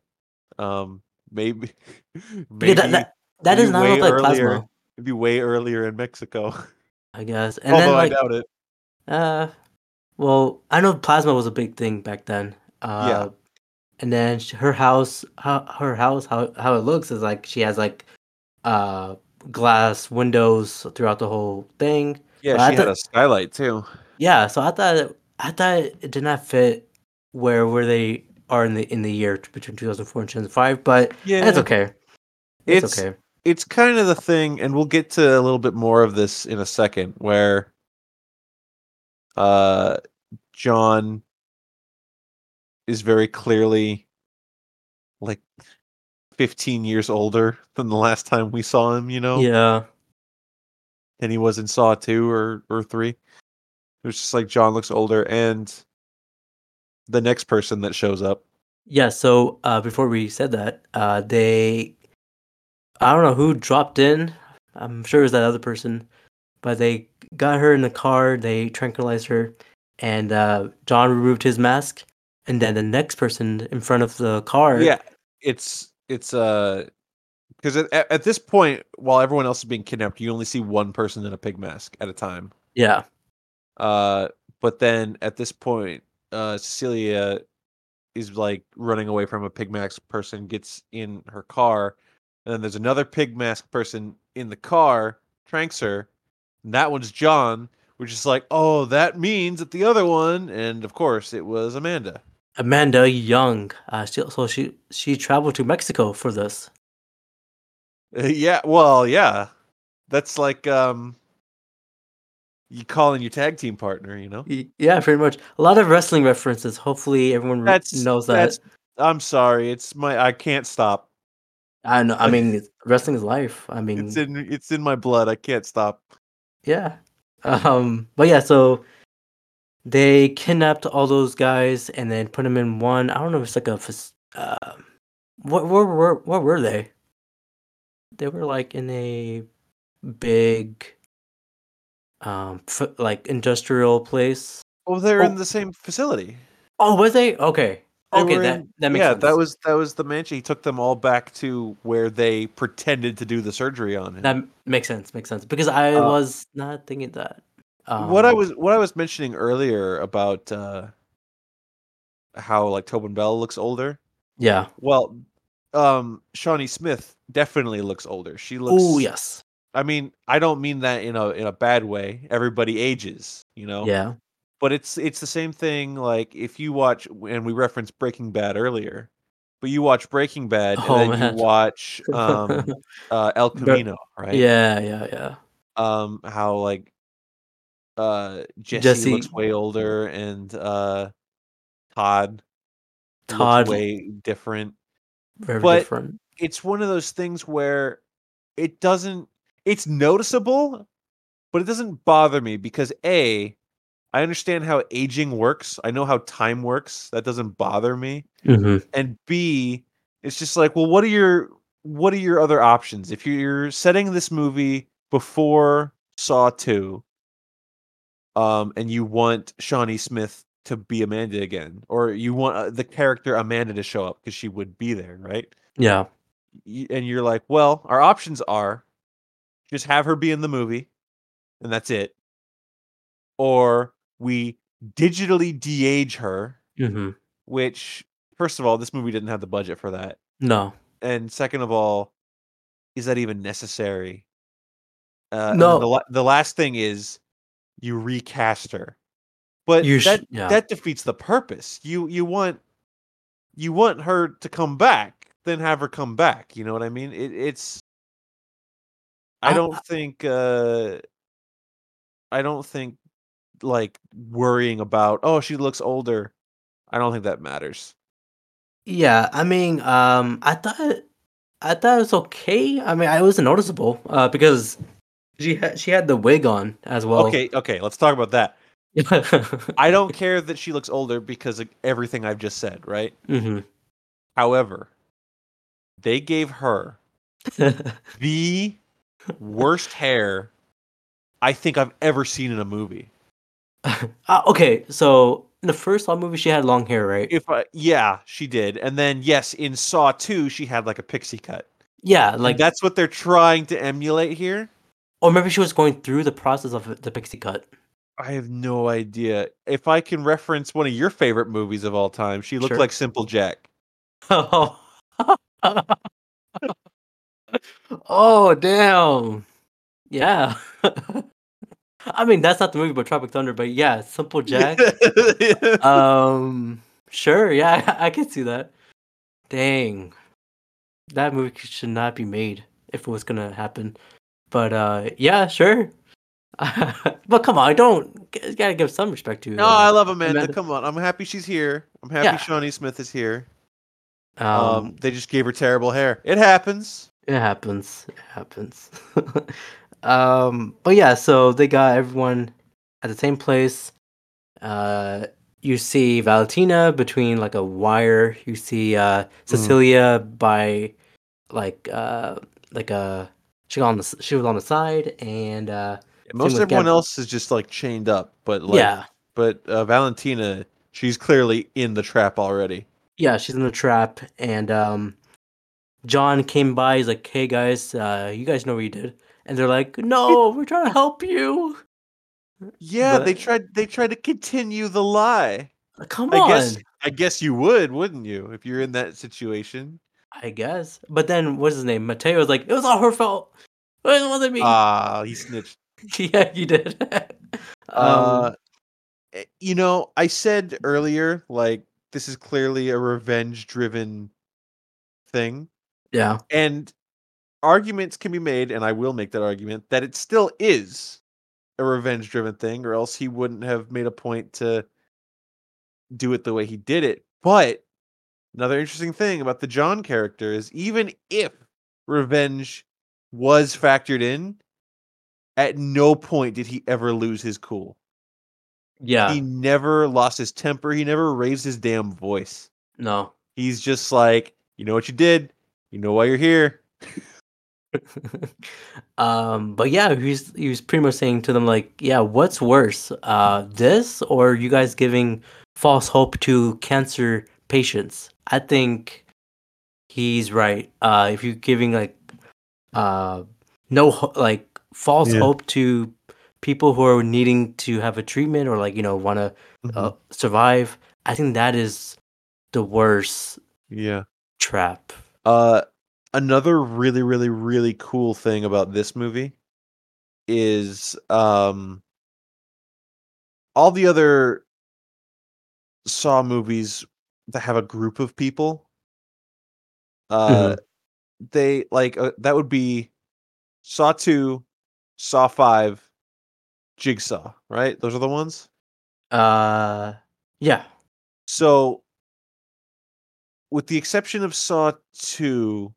Um, maybe maybe that, that, that does not like earlier. plasma, maybe way earlier in Mexico. I guess. And Although then like, I doubt it. uh, well, I know plasma was a big thing back then. Uh, Yeah. And then her house, how her house, how how it looks is like she has like, uh, glass windows throughout the whole thing. Yeah, but I she had thought- a skylight too. Yeah, so I thought it- I thought it did not fit where where they are in the in the year between 2004 and 2005, but Yeah, it's okay. It's, It's- okay. it's kind of the thing, and we'll get to a little bit more of this in a second, where uh John is very clearly like 15 years older than the last time we saw him, you know? Yeah. And he was in Saw 2 or or 3. It was just like John looks older and the next person that shows up. Yeah, so uh before we said that, uh they I don't know who dropped in. I'm sure it was that other person, but they got her in the car, they tranquilized her, and uh John removed his mask, and then the next person in front of the car Yeah, it's it's uh because at, at at this point, while everyone else is being kidnapped, you only see one person in a pig mask at a time. Yeah. Uh, but then at this point, uh, Cecilia is like running away from a pig mask person, gets in her car, and then there's another pig mask person in the car, tranks her. And that one's John, which is like, oh, that means that the other one, and of course, it was Amanda. Amanda Young. Uh she, so she she traveled to Mexico for this. Uh, yeah, well, yeah. That's like um you calling your tag team partner, you know? Yeah, pretty much. A lot of wrestling references. Hopefully, everyone That's knows that. that's I'm sorry. It's my I can't stop. I know. I mean, wrestling is life. I mean, It's in it's in my blood. I can't stop. yeah. Um, but yeah, so they kidnapped all those guys and then put them in one. I don't know. if It's like a. Uh, what? Where were? What were they? They were like in a big, um, f- like industrial place. Oh, they're Oh. in the same facility. Oh, was they? Okay. They Okay, were that in- that makes yeah, sense. that was that was the mansion. He took them all back to where they pretended to do the surgery on him. that makes sense. Makes sense because I Uh, was not thinking that. what I Um, was what I was mentioning earlier about uh, how like Tobin Bell looks older. yeah. Well, um, Shawnee Smith definitely looks older. She looks. Oh yes. I mean, I don't mean that in a in a bad way. Everybody ages, you know. Yeah. But it's it's the same thing. Like if you watch, and we referenced Breaking Bad earlier, but you watch Breaking Bad and Oh, then man. you watch um, uh, El Camino, right? Yeah. Yeah. Yeah. Um, how like uh Jesse, Jesse- looks way older and uh Todd Todd. looks way different. Very but- different. It's one of those things where it doesn't. It's noticeable, but it doesn't bother me because a I understand how aging works. I know how time works. That doesn't bother me. hmm And B, it's just like, well, what are your what are your other options? If you're setting this movie before Saw 2, um, and you want Shawnee Smith to be Amanda again, or you want uh, the character Amanda to show up because she would be there, right? Yeah. And you're like, well, our options are just have her be in the movie, and that's it, or we digitally de-age her, hmm which first of all, this movie didn't have the budget for that. No. and second of all, is that even necessary? Uh, No. The, la- the last thing is you recast her, but sh- that yeah. that defeats the purpose. You you want you want her to come back, then have her come back. You know what I mean? It, it's. I I- don't think. uh I don't think like worrying about oh she looks older. I don't think that matters. Yeah, I mean, um, I thought, I thought it was okay. I mean, I wasn't noticeable, uh, because she had she had the wig on as well. Okay, okay, let's talk about that. I don't care that she looks older because of everything I've just said, right? hmm However, they gave her the worst hair I think I've ever seen in a movie. uh, okay, so in the first Saw movie, she had long hair, right? If I, yeah, she did. And then yes, in Saw 2, she had like a pixie cut. yeah, Like like that's what they're trying to emulate here. or maybe she was going through the process of the pixie cut. I have no idea. If I can reference one of your favorite movies of all time, she looked Sure. like Simple Jack. Oh, oh, damn. Yeah. I mean, that's not the movie, but Tropic Thunder. But yeah, Simple Jack. um, sure. Yeah, I, I can see that. Dang, that movie should not be made if it was gonna happen. But uh, yeah, sure. but come on, I don't you gotta give some respect to. You. No, I uh, love Amanda. Amanda- Come on, I'm happy she's here. I'm happy Yeah. Shawnee Smith is here. um, Um, they just gave her terrible hair. It happens. It happens. It happens. um, but yeah, so they got everyone at the same place. Uh, you see Valentina between like a wire. You see uh Cecilia by like uh like a she got on the she was on the side and uh Most everyone Gab- else is just like chained up, but like, yeah but uh, Valentina, she's clearly in the trap already. yeah she's in the trap and um John came by. He's like, "Hey guys, uh, you guys know what you did?" And they're like, "No, we're trying to help you." Yeah, they tried. They tried to continue the lie. Come I on. guess. I guess you would, wouldn't you, if you're in that situation? I guess. But then what's his name? Mateo was like, it was all her fault. It wasn't me. Ah, he snitched. yeah, you did. um, Uh, you know, I said earlier, like this is clearly a revenge-driven thing, yeah. and arguments can be made, and I will make that argument that it still is a revenge-driven thing, or else he wouldn't have made a point to do it the way he did it. But another interesting thing about the John character is even if revenge was factored in, at no point did he ever lose his cool. Yeah. He never lost his temper. He never raised his damn voice. no. He's just like, you know what you did. You know why you're here. um, but yeah, he was he was pretty much saying to them like, yeah, what's worse, uh, this or you guys giving false hope to cancer patients? I think he's right. Uh, if you're giving like uh, no ho- like false Yeah. hope to people who are needing to have a treatment or like you know want to Mhm. uh, survive, I think that is the worst yeah. trap. Uh, another really, really, really cool thing about this movie is um, all the other Saw movies that have a group of people. Uh, they like uh, that would be Saw two, Saw five, Jigsaw, right? Those are the ones. Uh, yeah, So, with the exception of Saw 2,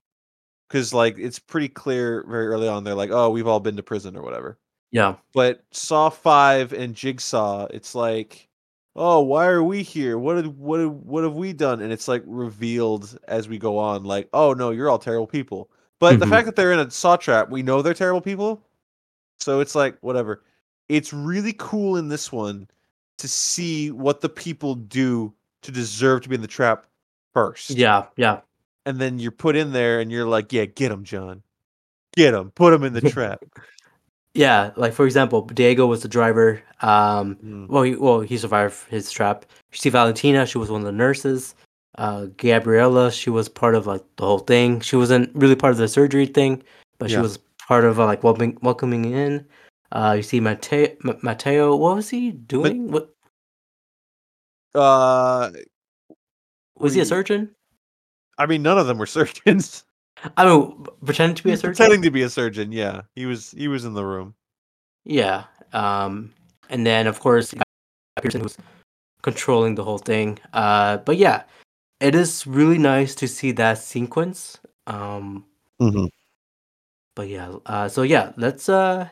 because like it's pretty clear very early on, they're like, oh, we've all been to prison or whatever. yeah, But Saw 5 and Jigsaw, it's like, oh, why are we here? What did what did, what have we done? And it's like revealed as we go on, like, oh no, you're all terrible people. But the Mhm. fact that they're in a saw trap, we know they're terrible people. So it's like whatever. It's really cool in this one to see what the people do to deserve to be in the trap first. yeah, yeah. And then you're put in there and you're like, yeah, get him, John. Get him. Put him in the trap. Yeah, like for example, Diego was the driver. Um, Mm. well, he, well, he survived his trap. You see Valentina, she was one of the nurses. Uh, Gabriella, she was part of like the whole thing. She wasn't really part of the surgery thing, but she Yeah. was part of uh, like welcoming welcoming in. Uh, you see Mateo. M- Mateo, what was he doing? what Uh was he a surgeon? I mean none of them were surgeons. I mean, pretending to be a surgeon. pretending to be a surgeon, yeah. He was he was in the room. Yeah. Um, and then of course Pederson who's controlling the whole thing. Uh, but yeah, it is really nice to see that sequence. Um, Mm-hmm. but yeah, uh, so yeah, let's uh,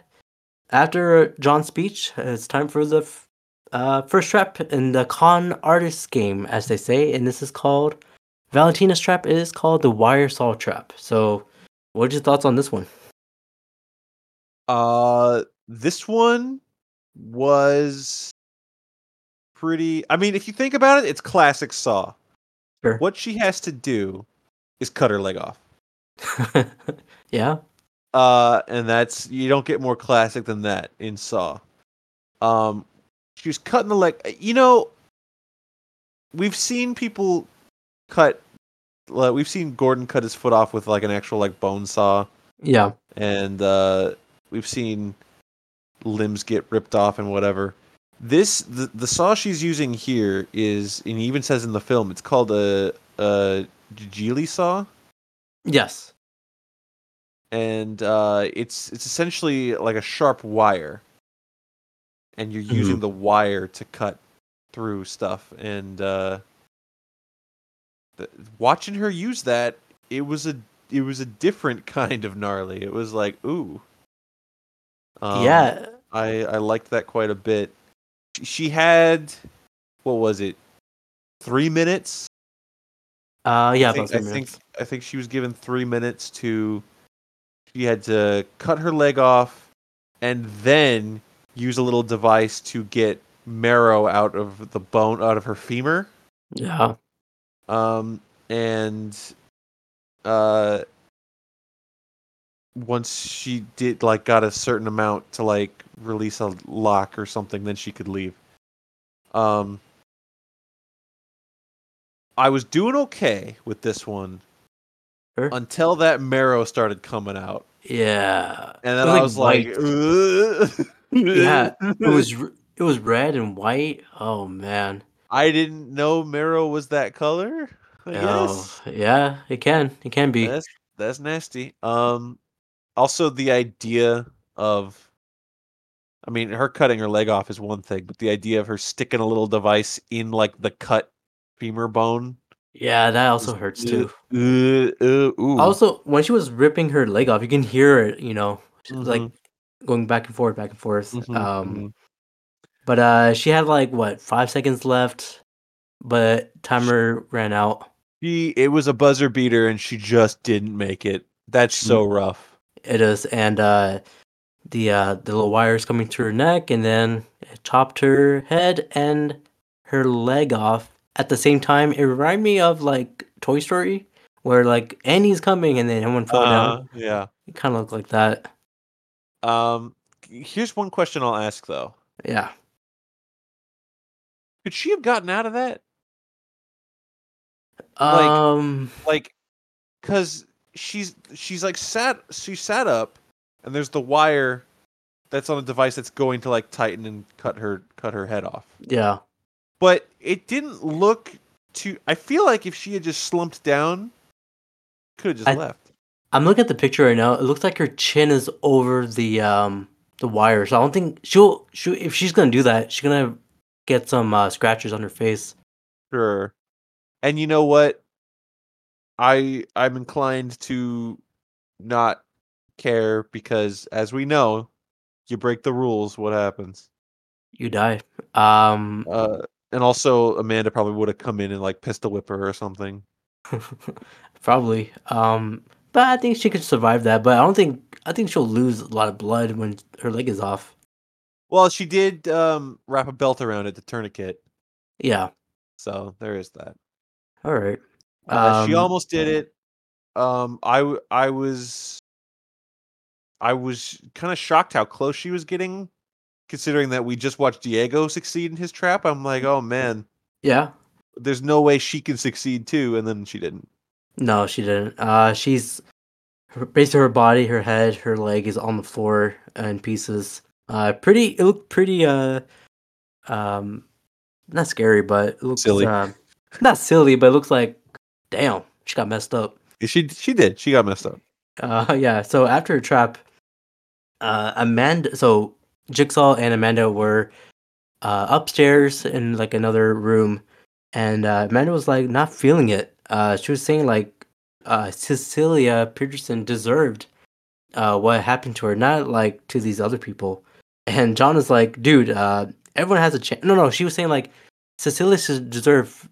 after John's speech, it's time for the f- uh, first trap in the con artist game, as they say, and this is called Valentina's trap. Is called the wire saw trap. So, what are your thoughts on this one? Uh this one was pretty I mean if you think about it, it's classic Saw. Sure. What she has to do is cut her leg off. yeah. Uh and that's you don't get more classic than that in Saw. Um she was cutting the leg you know we've seen people cut like, we've seen Gordon cut his foot off with like an actual like bone saw Yeah. and uh, we've seen limbs get ripped off and whatever. This the, the saw she's using here is, and he even says in the film, it's called a a Gigli saw, Yes. and uh, it's it's essentially like a sharp wire, and you're using the wire to cut through stuff. And uh, the, watching her use that, it was a it was a different kind of gnarly. It was like ooh. Um, yeah. I I liked that quite a bit. She had what was it? 3 minutes? Uh, yeah. I think, about I think. I think she was given 3 minutes to she had to cut her leg off and then use a little device to get marrow out of the bone out of her femur. Yeah. Um and uh once she did like got a certain amount to like release a lock or something then she could leave um i was doing okay with this one Sure. until that marrow started coming out Yeah. and then i was like white. Yeah, it was it was red and white. Oh man. i didn't know marrow was that color i Oh, guess yeah. It can. It can be. That's that's nasty. Um also the idea of I mean her cutting her leg off is one thing, but the idea of her sticking a little device in like the cut femur bone. Yeah, that also hurts too. Uh, uh, ooh. Also, when she was ripping her leg off, you can hear it. You know, like Mhm, going back and forth, back and forth. mhm, um, mhm. but uh, she had like what five seconds left, but timer ran out. she it was a buzzer beater and she just didn't make it. That's so rough. It is, and uh, the uh, the little wires coming to her neck, and then it chopped her head and her leg off at the same time, it reminded me of like Toy Story, where like Annie's coming and then everyone fell down. Uh, yeah. It kind of looked like that. Um, here's one question I'll ask though: Yeah. Could she have gotten out of that? Like- um. Like, cause she's she's like sat she sat up, and there's the wire that's on a device that's going to like tighten and cut her cut her head off. Yeah. But it didn't look too. I feel like if she had just slumped down, could have just I- left. I'm looking at the picture right now. It looks like her chin is over the um the wire. So I don't think she'll she if she's gonna do that, she's gonna get some uh, scratches on her face. Sure. And you know what? I I'm inclined to not care because as we know, you break the rules, what happens? You die. Um. Uh and also Amanda probably would have come in and like pistol whip her or something. Probably. Um. But I think she could survive that. But I don't think I think she'll lose a lot of blood when her leg is off. Well, she did um wrap a belt around it, the tourniquet. Yeah. So there is that. All right. Uh, she Um, almost did it. Um, I I was I was kind of shocked how close she was getting, considering that we just watched Diego succeed in his trap. I'm like, oh man, Yeah. there's no way she can succeed too, and then she didn't. No, she didn't. Uh, she's her, basically her body, her head, her leg is on the floor in pieces. Uh, pretty. It looked pretty. Uh, um, not scary, but it looks Silly. Uh, not silly, but it looks like, damn, she got messed up. She she did. She got messed up. Uh, yeah. So after her trap, uh, Amanda. So Jigsaw and Amanda were uh, upstairs in like another room, and uh, Amanda was like not feeling it. Uh, she was saying like uh, Cecilia Pederson deserved uh, what happened to her, not like to these other people. And John is like, dude, uh, everyone has a chance. No, no, she was saying like Cecilia should deserve.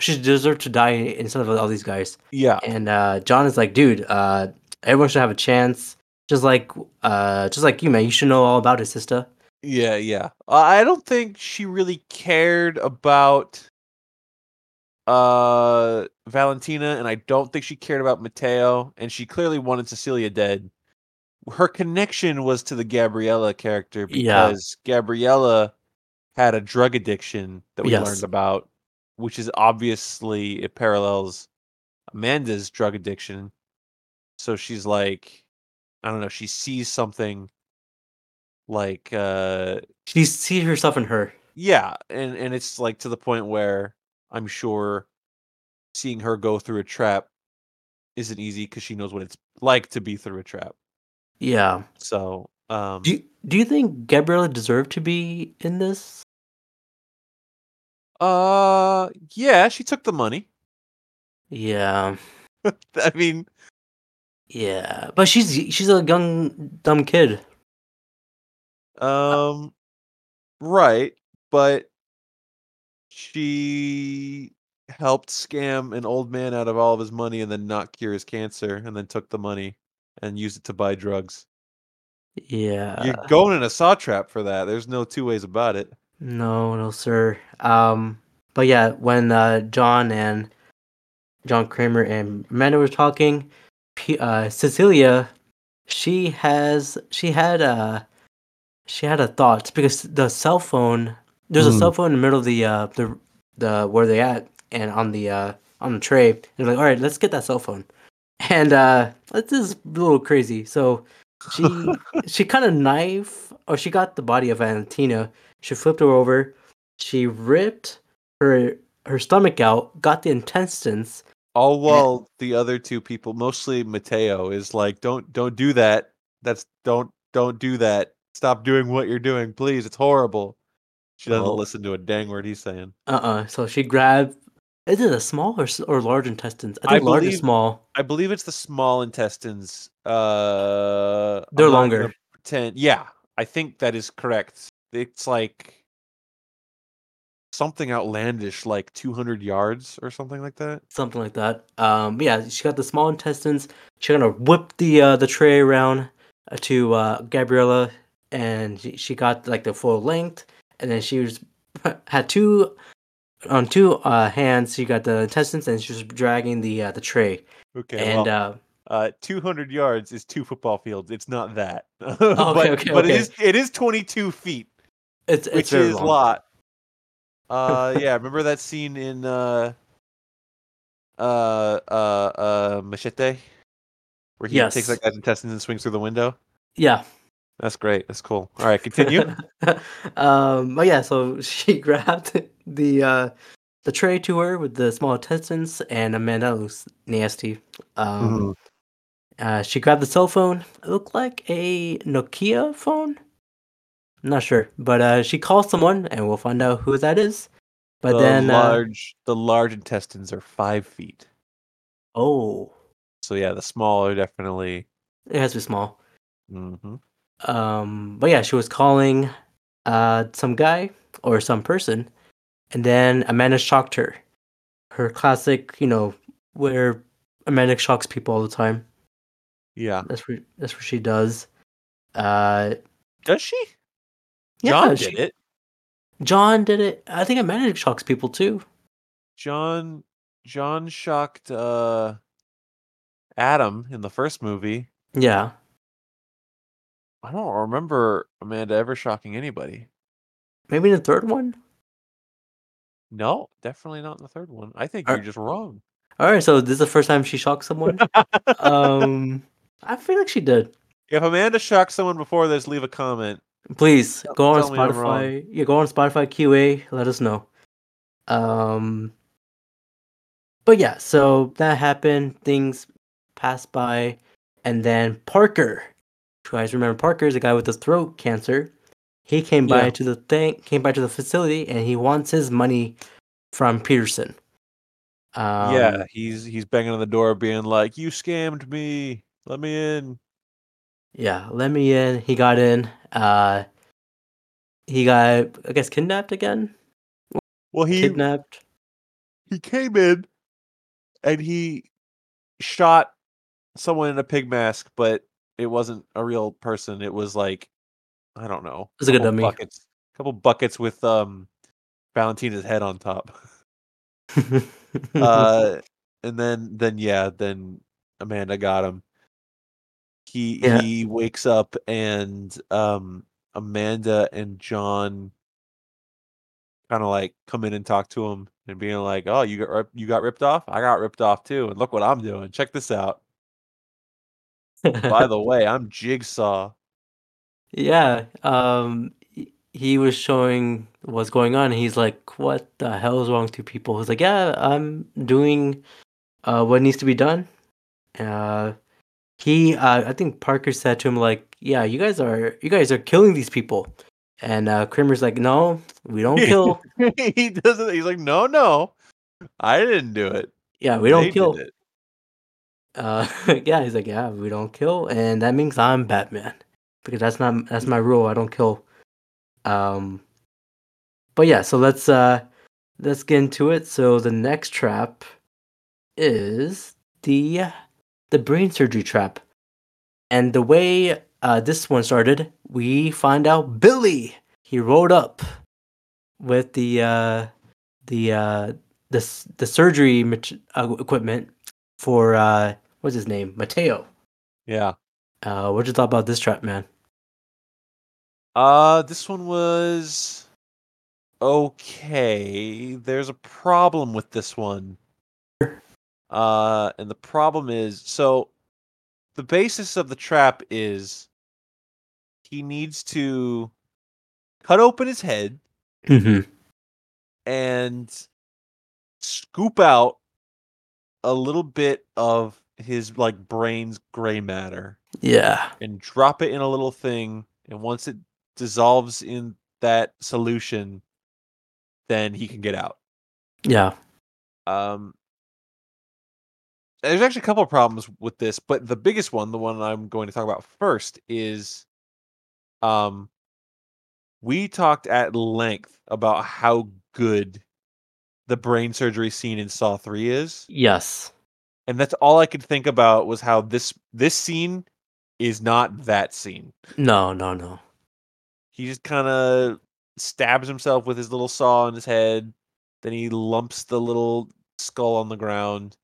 She deserved to die instead of all these guys. Yeah. And uh, John is like, dude, uh, everyone should have a chance. Just like, uh, just like you, man. You should know all about his sister. Yeah, yeah. I don't think she really cared about uh Valentina and I don't think she cared about Mateo and she clearly wanted Cecilia dead. Her connection was to the Gabriella character Yeah. because Gabriella had a drug addiction that we Yes. learned about which is obviously it parallels Amanda's drug addiction. So she's like I don't know, she sees something like uh She sees herself in her. yeah, and and it's like to the point where I'm sure seeing her go through a trap isn't easy because she knows what it's like to be through a trap. Yeah. So, um, Do you, Do you think Gabriella deserved to be in this? uh, yeah, she took the money. Yeah. I mean, Yeah. But she's she's a young dumb kid. um, right, but she helped scam an old man out of all of his money and then not cure his cancer and then took the money and used it to buy drugs. Yeah. You're going in a saw trap for that. There's no two ways about it. No, no, sir. Um, but yeah, when uh, John and John Kramer and Amanda were talking, P- uh, Cecilia, she has she had a she had a thought because the cell phone there's a Mm. cell phone in the middle of the uh the the where they at and on the uh on the tray. And they're like, all right, let's get that cell phone. And uh, this is a little crazy. So she she kind of knife or she got the body of Valentina. She flipped her over. She ripped her her stomach out, got the intestines. All while the other two people, mostly Mateo, is like, "Don't, don't do that. That's don't, don't do that. Stop doing what you're doing, please. It's horrible." She doesn't listen to a dang word he's saying. Uh uh So she grabbed. Is it a small or or large intestines? I I think large or believe- small. I believe it's the small intestines. Uh, They're gonna longer. Pretend, yeah, I think that is correct. It's like something outlandish, like 200 yards or something like that. something like that. Um, yeah, she got the small intestines. She kind of whipped the uh, the tray around uh, to uh, Gabriella, and she, she got like the full length. And then she was had two on two uh, hands. She got the intestines, and she was dragging the uh, the tray. Okay, and well, uh, uh, 200 yards is two football fields. It's not that. okay, but okay, but okay. it is it is 22 feet, it's it's which is a lot. Uh, yeah, remember that scene in uh, uh, uh, uh, Machete, where he takes Yes. that guy's intestines and swings through the window. Yeah. That's great. That's cool. All right, continue. um, but yeah, so she grabbed the uh, the tray to her with the small intestines, and Amanda looks nasty. Um, Mhm. uh, she grabbed the cell phone. It looked like a Nokia phone. I'm not sure, but uh, she calls someone, and we'll find out who that is. But the then, uh, large, the large intestines are five feet. oh, So yeah, the small are definitely. it has to be small. hmm Um, but yeah, she was calling uh some guy or some person, and then Amanda shocked her. Her classic, you know, where Amanda shocks people all the time. Yeah. That's what that's what she does. Uh, Does she? yeah, John she- did it. John did it. I think Amanda shocks people too. John. John shocked uh, Adam in the first movie. Yeah, I don't remember Amanda ever shocking anybody. maybe the third one. No, definitely not in the third one. I think Are- you're just wrong. All right, so this is the first time she shocked someone. um, I feel like she did. If Amanda shocked someone before this, leave a comment. Please Tell- go on tell me I'm wrong. Spotify. Yeah, go on Spotify QA. Let us know. Um, but yeah, so that happened. Things passed by, and then Parker. Guys remember Parker is the guy with the throat cancer. He came by Yeah. to the thing, came by to the facility, and he wants his money from Pederson. Um, yeah, he's he's banging on the door, being like, "You scammed me. Let me in." yeah. Let me in. He got in. Uh, he got, I guess, kidnapped again. Well, he Kidnapped. he came in, and he shot someone in a pig mask, but it wasn't a real person. It was like, I don't know, It's like a dummy. Buckets, couple buckets with um, Valentina's head on top. uh, and then then yeah, then Amanda got him. He Yeah. he wakes up and um Amanda and John kind of like come in and talk to him and being like, "Oh, you got rip- you got ripped off? I got ripped off too, and look what I'm doing. Check this out. By the way, I'm Jigsaw." Yeah, um, he- was showing what's going on. He's like, "What the hell is wrong with you people?" He's like, "Yeah, I'm doing uh, what needs to be done." Uh, he, uh, I think Parker said to him like, "Yeah, you guys are you guys are killing these people," and uh, Kramer's like, "No, we don't kill. he doesn't. He's like, "No, no, I didn't do it. Yeah, we don't kill." did it." Uh, yeah, he's like, "Yeah, we don't kill," and that means I'm Batman because that's not that's my rule. I don't kill. Um, but yeah, so let's uh let's get into it. So the next trap is the the brain surgery trap, and the way uh this one started, we find out Billy he rolled up with the uh the uh the the surgery uh, equipment for uh what's his name Mateo. Yeah. Uh, what did you thought about this trap, man? Uh, this one was okay. There's a problem with this one. Uh, and the problem is so the basis of the trap is he needs to cut open his head Mm-hmm. and scoop out a little bit of his like brain's gray matter Yeah. and drop it in a little thing and once it dissolves in that solution then he can get out Yeah. um there's actually a couple of problems with this but the biggest one the one i'm going to talk about first is um we talked at length about how good the brain surgery scene in saw 3 is Yes. And that's all i could think about was how this this scene is not that scene No, no, no. he just kind of stabs himself with his little saw in his head Then he lumps the little skull on the ground.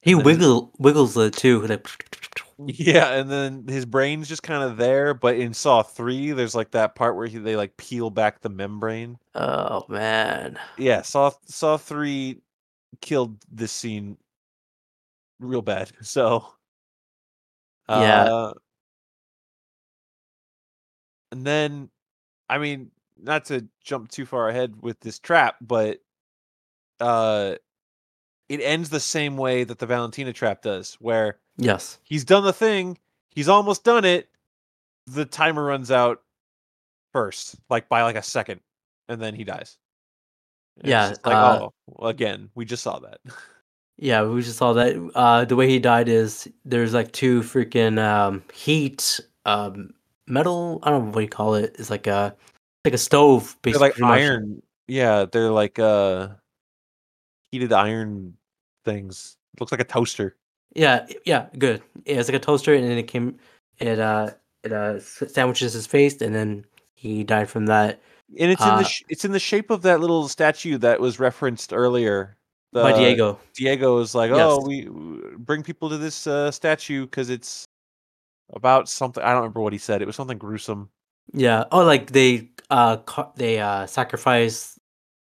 He wiggle wiggles it too. Like, Yeah, and then his brain's just kind of there. But in Saw Three, there's like that part where he, they like peel back the membrane. oh man. Yeah, Saw Saw Three killed this scene real bad. So Yeah. uh, and then I mean, not to jump too far ahead with this trap, but uh it ends the same way that the Valentina trap does, where Yes. he's done the thing, he's almost done it, the timer runs out first, like by like a second, and then he dies. And Yeah, like uh, oh, again, we just saw that. Yeah, we just saw that. Uh, the way he died is there's like two freaking um, heat um, metal. I don't know what you call it. It's like a like a stove, they're basically. like pretty much. iron. Yeah, they're like uh heated iron things. looks like a toaster. Yeah, yeah, good. Yeah, it's like a toaster, and then it came. It uh, it uh, s- sandwiches his face, and then he died from that. And it's in Uh, the sh- it's in the shape of that little statue that was referenced earlier. By Diego. Diego is like, Yes. "Oh, we bring people to this uh, statue because it's about something." I don't remember what he said. It was something gruesome. Yeah. Oh, like they uh ca- they uh sacrifice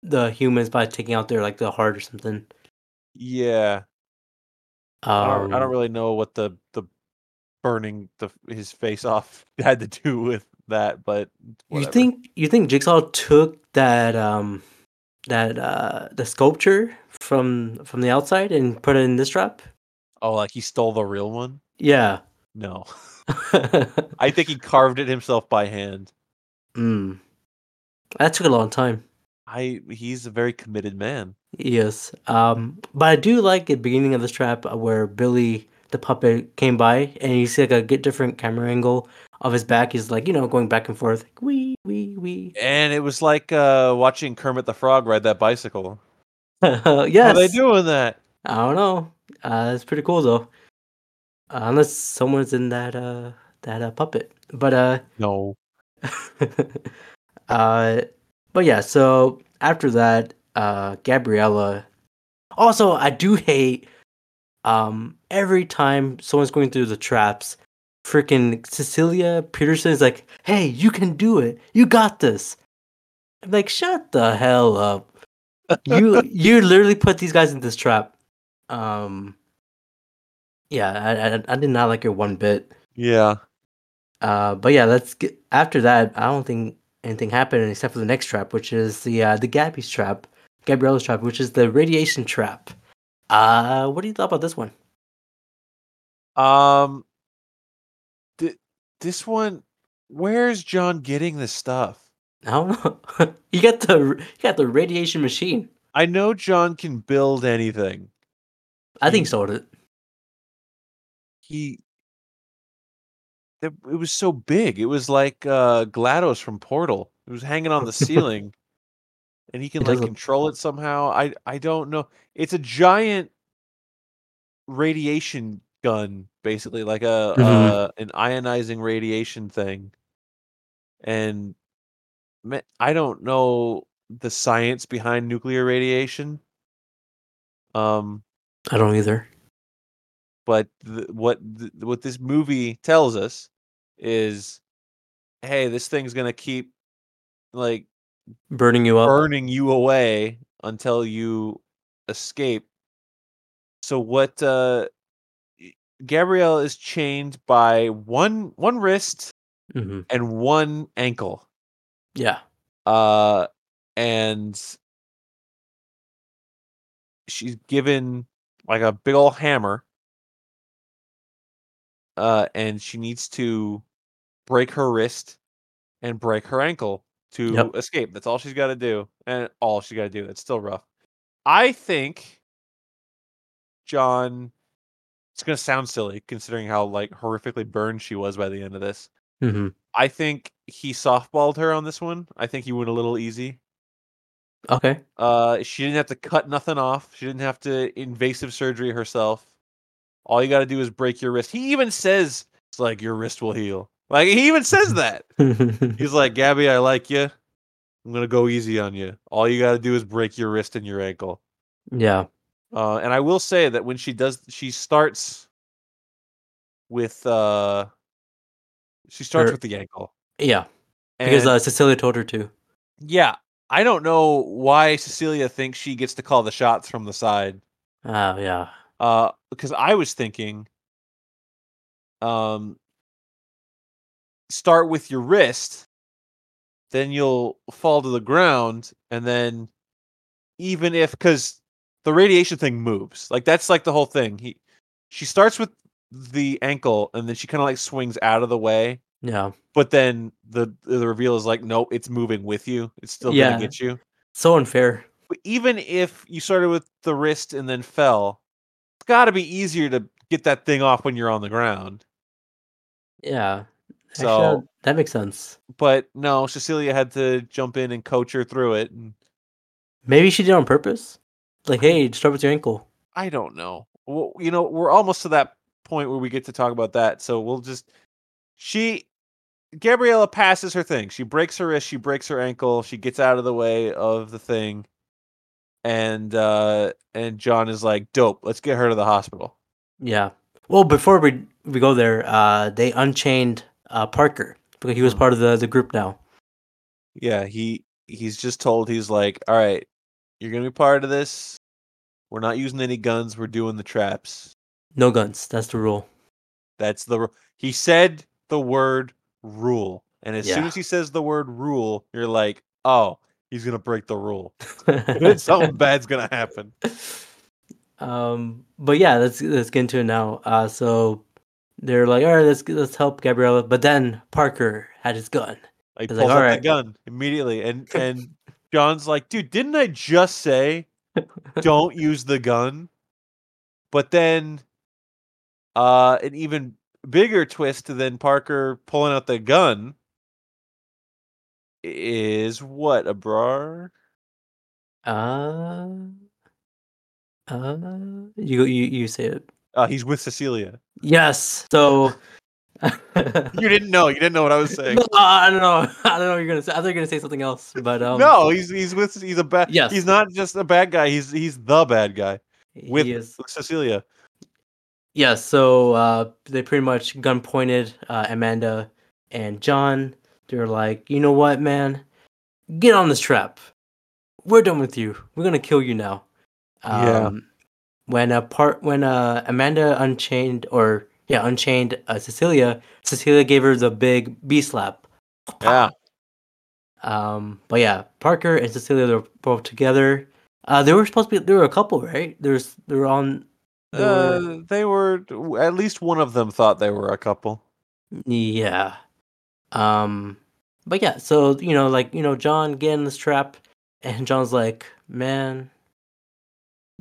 the humans by taking out their like the heart or something. Yeah, Um, I don't. I don't really know what the the burning the his face off had to do with that, but You think you think Jigsaw took that um that uh the sculpture from from the outside and put it in this trap? Oh, like he stole the real one? Yeah. No, I think he carved it himself by hand. mm. That took a long time. I he's a very committed man. Yes. Um but I do like the beginning of this trap uh, where Billy the puppet came by and you see like a get different camera angle of his back. He's like, you know, going back and forth. Like, wee wee wee. And it was like uh, watching Kermit the Frog ride that bicycle. yes. How are they doing that? I don't know. Uh, it's pretty cool though. Uh, unless someone's in that uh that uh, puppet. But uh No. uh but yeah, so after that, uh Gabriella also I do hate um every time someone's going through the traps, freaking Cecilia Pederson is like, Hey, you can do it. You got this. I'm like, shut the hell up. You you literally put these guys in this trap. Um yeah, I, I I did not like it one bit. Yeah. Uh, but yeah, let's get after that. I don't think anything happened except for the next trap, which is the uh, the Gabby's trap, Gabriella's trap, which is the radiation trap. Uh, what do you thought about this one? Um. Th- this one, where's John getting this stuff? I don't know. you got the you got the radiation machine. I know John can build anything. I think so. Did He. It, it was so big. It was like uh, GLaDOS from Portal. It was hanging on the ceiling, and he can It like does look- control it somehow. I I don't know. It's a giant radiation gun, basically, like a Mhm. uh, an ionizing radiation thing. And I don't know the science behind nuclear radiation. Um, I don't either. but th- what th- what this movie tells us is, hey, this thing's gonna keep like Burning you up. burning you away until you escape. So what? uh Gabrielle is chained by one one wrist hmm and one ankle. Yeah. uh and she's given like a big old hammer uh and she needs to break her wrist and break her ankle to Yep. escape. That's all she's got to do and all she got to do. That's still rough. I think john it's going to sound silly considering how like horrifically burned she was by the end of this. Hmm i think he softballed her on this one i think he went a little easy Okay. Uh, she didn't have to cut nothing off. She didn't have to invasive surgery herself. All you got to do is break your wrist. He even says it's like your wrist will heal. Like he even says that. He's like, Gabby, I like you. I'm gonna go easy on you. All you got to do is break your wrist and your ankle. Yeah. Uh, and I will say that when she does, she starts with uh, she starts Her- with the ankle. Yeah. Because And- uh, Cecilia told her to. yeah, I don't know why Cecilia thinks she gets to call the shots from the side. Oh yeah. Uh, because I was thinking, um, start with your wrist, then you'll fall to the ground, and then even if because the radiation thing moves, like that's like the whole thing. He, she starts with the ankle, and then she kind of like swings out of the way, Yeah. but then the the reveal is like, nope, it's moving with you. It's still Yeah. gonna get you. So unfair. But even if you started with the wrist and then fell, it's got to be easier to get that thing off when you're on the ground. Yeah. So- that- that makes sense. But no, Cecilia had to jump in and coach her through it. And Maybe she did on purpose. Like, hey, start with your ankle. I don't know. Well, you know, we're almost to that point where we get to talk about that. So we'll just she Gabriella passes her thing. She breaks her wrist, she breaks her ankle, she gets out of the way of the thing. And uh and John is like, "Dope, let's get her to the hospital." Yeah. Well, before we we go there, uh, they unchained uh, Parker because he was part of the the group now. Yeah, he he's just told he's like, "All right, you're going to be part of this. We're not using any guns, we're doing the traps." No guns. That's the rule. That's the ru- he said the word rule. And as soon as he says the word rule, you're like, "Oh, he's going to break the rule. Something bad's going to happen." Um, but yeah, let's let's get into it now. Uh, so they're like, all right, let's let's help Gabriella. But then Parker had his gun. He pulls like, out "Alright." the gun immediately and and John's like, "Dude, didn't I just say don't use the gun?" But then uh an even bigger twist than Parker pulling out the gun is what, Abrar? Uh, uh, you you you say it. Uh, he's with Cecilia. Yes. So. You didn't know. You didn't know what I was saying. No, I don't know. I don't know what you're gonna say. I thought you were gonna say something else, but um, no, he's he's with he's a bad. Yes. he's not just a bad guy. He's he's the bad guy with he is. Cecilia. Yeah, so uh, they pretty much gun pointed uh, Amanda and John. They're like, you know what, man? Get on this trap. We're done with you. We're gonna kill you now. Yeah. Um, when a part when uh, Amanda unchained or yeah unchained uh, Cecilia, Cecilia gave her the big B slap. Yeah, Um, but yeah, Parker and Cecilia they're both together. Uh, they were supposed to be. They were a couple, right? There's they were on. They were, uh, they were at least one of them thought they were a couple. Yeah. Um but yeah, so you know, like, you know, John get in this trap and John's like, Man,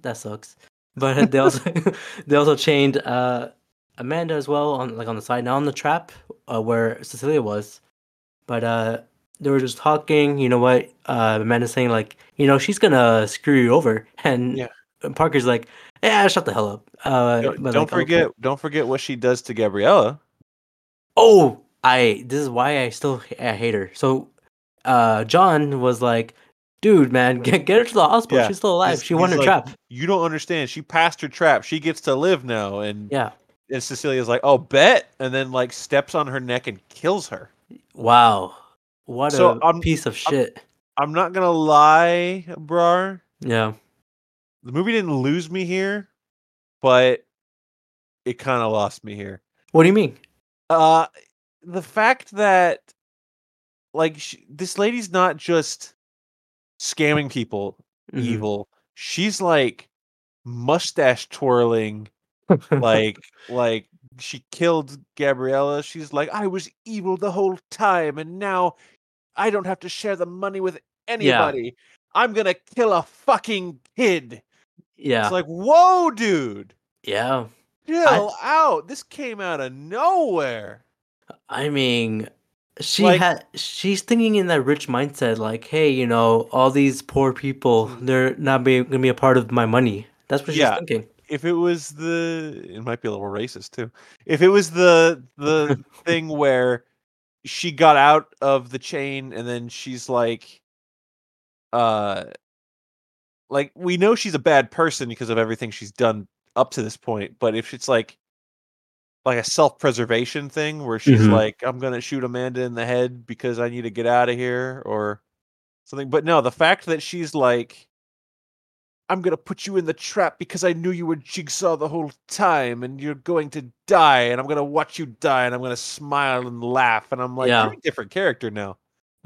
that sucks. But they also they also chained uh Amanda as well on like on the side, not on the trap uh, where Cecilia was. But uh they were just talking, you know what, uh Amanda's saying like, you know, she's gonna screw you over and Yeah. Parker's like, Yeah, shut the hell up. Uh Don't, don't like, okay. forget, don't forget what she does to Gabriella. Oh, I this is why I still I hate her. So, uh, John was like, "Dude, man, get get her to the hospital. Yeah, She's still alive. He's- she won her like, trap." You don't understand. She passed her trap. She gets to live now. And Yeah. and Cecilia's like, oh, bet, and then like steps on her neck and kills her. Wow. What So, a I'm- piece of shit. I'm not gonna lie, Brar. yeah. The movie didn't lose me here, but it kind of lost me here. What do you mean? Uh, the fact that like sh- this lady's not just scamming people Mhm. evil. She's like mustache twirling, like like she killed Gabriella. She's like, I was evil the whole time, and now I don't have to share the money with anybody. I'm gonna kill a fucking kid. Yeah. It's like, whoa, dude, yeah. chill out. This came out of nowhere. I mean, she Like- had she's thinking in that rich mindset, like, hey, you know, all these poor people, they're not being gonna be a part of my money. That's what she's Yeah. thinking. if it was the it might be a little racist too if it was the the thing where she got out of the chain and then she's like uh like we know she's a bad person because of everything she's done up to this point, but if it's like like a self-preservation thing where she's Mhm. like I'm going to shoot Amanda in the head because I need to get out of here or something, but no, the fact that she's like I'm going to put you in the trap because I knew you were Jigsaw the whole time and you're going to die and I'm going to watch you die and I'm going to smile and laugh and I'm like Yeah. you're a different character now.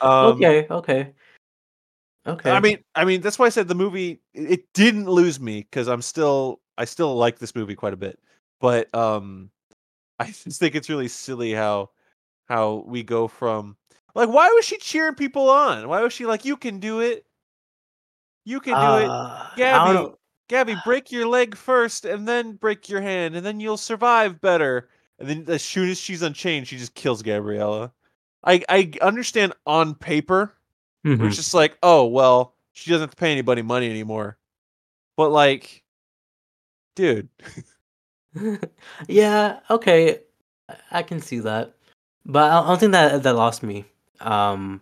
Um, okay, okay. Okay. I mean, I mean that's why I said the movie it it didn't lose me because I'm still I still like this movie quite a bit, but um, I just think it's really silly how how we go from like why was she cheering people on? Why was she like you can do it, you can do it, Uh, I don't Gabby. Gabby, break your leg first and then break your hand and then you'll survive better. And then as soon as she's unchained, she just kills Gabriella. I I understand on paper Mhm. it's just like, oh well, she doesn't have to pay anybody money anymore. But like, dude, yeah, okay. I- can see that. But I don't think that that lost me. Um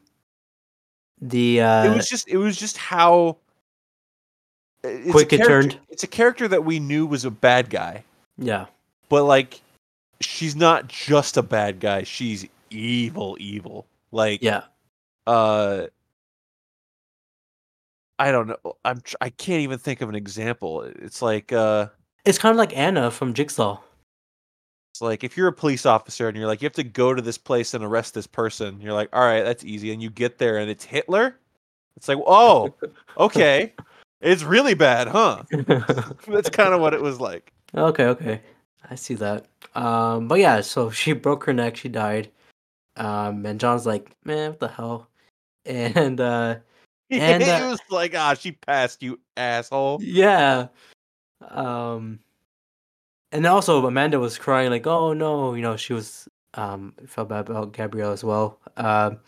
the uh it was just it was just how a Quick it turned. It's a character that we knew was a bad guy, yeah. but like, she's not just a bad guy. She's evil, evil. Like, Yeah. uh, I don't know. I'm tr- I can't even think of an example. It's like uh. It's kind of like Anna from Jigsaw. It's like if you're a police officer and you're like, you have to go to this place and arrest this person. You're like, all right, that's easy. And you get there and it's Hitler. It's like, oh, okay, it's really bad, huh? That's kind of what it was like. Okay, okay. I see that. Um, but yeah, so she broke her neck, she died. Um, and John's like, man, what the hell? And uh, And, uh, was like, ah, she passed you, asshole. yeah. Um, and also Amanda was crying like, oh no, you know, she was um felt bad about Gabrielle as well. Um,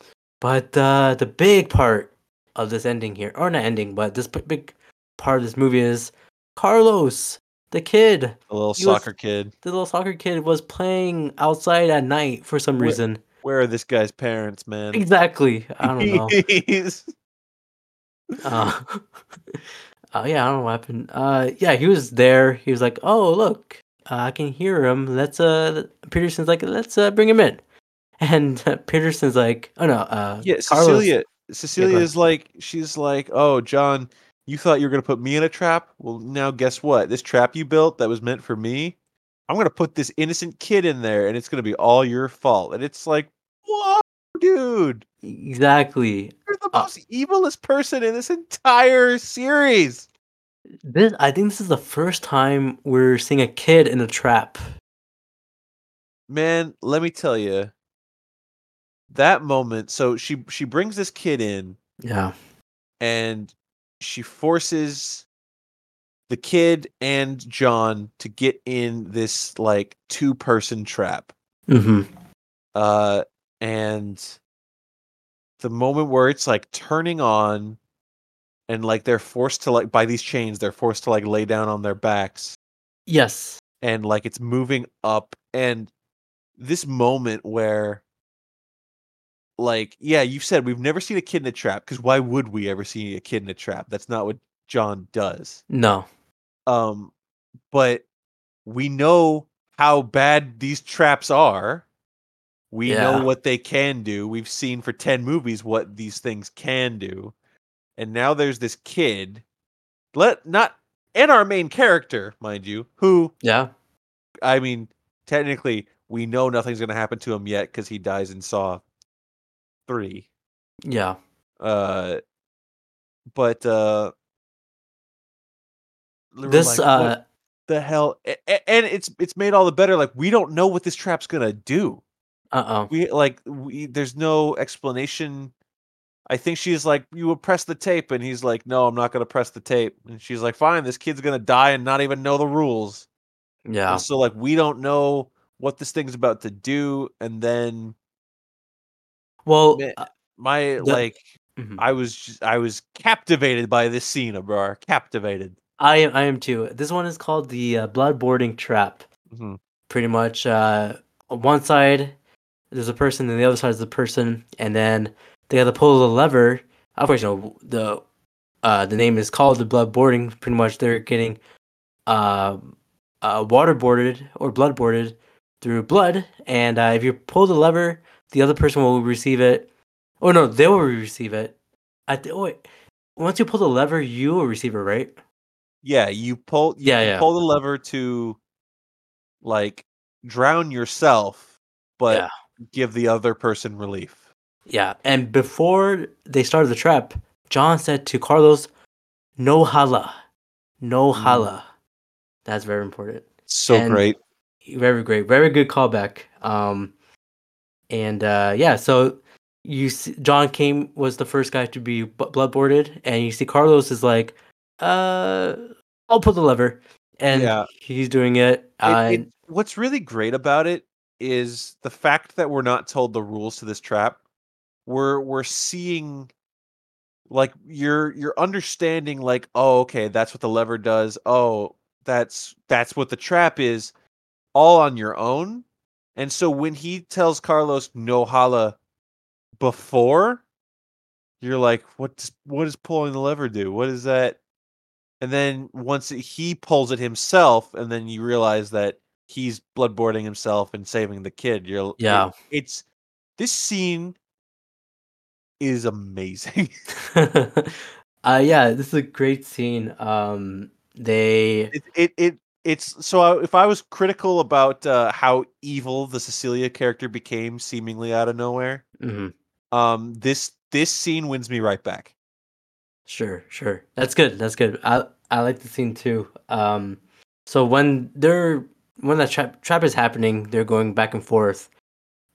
but uh, the big part of this ending here, or not ending, but this p- big part of this movie is Carlos, the kid, The little He was- soccer kid. the little soccer kid, was playing outside at night for some reason. Where are this guy's parents, man? Exactly. I don't know. Uh, uh, yeah, I don't know what happened. Uh, yeah, he was there. He was like, "Oh, look, uh, I can hear him. Let's." Uh, Pederson's like, "Let's uh, bring him in," and uh, Pederson's like, "Oh no, uh, yeah, Carlos- Cecilia. Cecilia is like, she's like, oh, John, you thought you were gonna put me in a trap. Well, now guess what? This trap you built that was meant for me, I'm gonna put this innocent kid in there, and it's gonna be all your fault. And it's like, whoa, dude, exactly." You're the Uh, most evilest person in this entire series. This, I think, this is the first time we're seeing a kid in a trap. Man, let me tell you, that moment. So she she brings this kid in, Yeah. and she forces the kid and John to get in this like two person trap. Mm-hmm. Uh and the moment where it's like turning on and like they're forced to like by these chains they're forced to like lay down on their backs Yes. and like it's moving up and this moment where like yeah you've said we've never seen a kid in a trap because why would we ever see a kid in a trap that's not what john does No. um but we know how bad these traps are we Yeah. know what they can do we've seen for 10 movies what these things can do and now there's this kid let not and our main character mind you who Yeah. I mean, technically, we know nothing's going to happen to him yet because he dies in Saw three. Yeah. Uh, but uh, This like, uh. the hell, and it's it's made all the better. Like we don't know what this trap's gonna do. Uh oh. We like we there's no explanation. I think she's like, you will press the tape, and he's like, no, I'm not gonna press the tape. And she's like, fine, this kid's gonna die and not even know the rules. Yeah. And so like we don't know what this thing's about to do, and then Well. Uh, my The- like mhm. I was just, I was captivated by this scene, Abrar. Captivated. I am. I am too. This one is called the uh, blood boarding trap. Mhm. Pretty much, uh, on one side there's a person, and the other side is the person, and then they have to pull the lever, of course, you know the uh, the name is called the bloodboarding. Pretty much, they're getting uh, uh, waterboarded or bloodboarded through blood, and uh, if you pull the lever, the other person will receive it. Oh no, they will receive it. I th- oh, wait. Once you pull the lever, you will receive it, right? Yeah, you pull. You Yeah, yeah. pull the lever to, like, drown yourself, but Yeah. Give the other person relief. Yeah, and before they started the trap, John said to Carlos, "No hala, no Mm. hala." That's very important. So And- great. Very great, very good callback. Um, and uh, yeah, so you see, John came was the first guy to be b- bloodboarded, and you see Carlos is like, "Uh, I'll pull the lever," and Yeah. he's doing it. It- Uh, it- what's really great about it is the fact that we're not told the rules to this trap. We're we're seeing like you're you're understanding like oh okay that's what the lever does. Oh that's that's what the trap is all on your own. And so when he tells carlos no hala before you're like what does, what does pulling the lever do? What is that? And then once he pulls it himself and then you realize that he's bloodboarding himself and saving the kid you're it- Yeah. it's this scene is amazing uh, yeah, this is a great scene. Um, they it, it it it's so I, if I was critical about uh, how evil the Cecilia character became seemingly out of nowhere, mhm. um, this this scene wins me right back. Sure, sure. That's good. That's good. I I like the scene too. Um, so when they're when that trap trap is happening, they're going back and forth.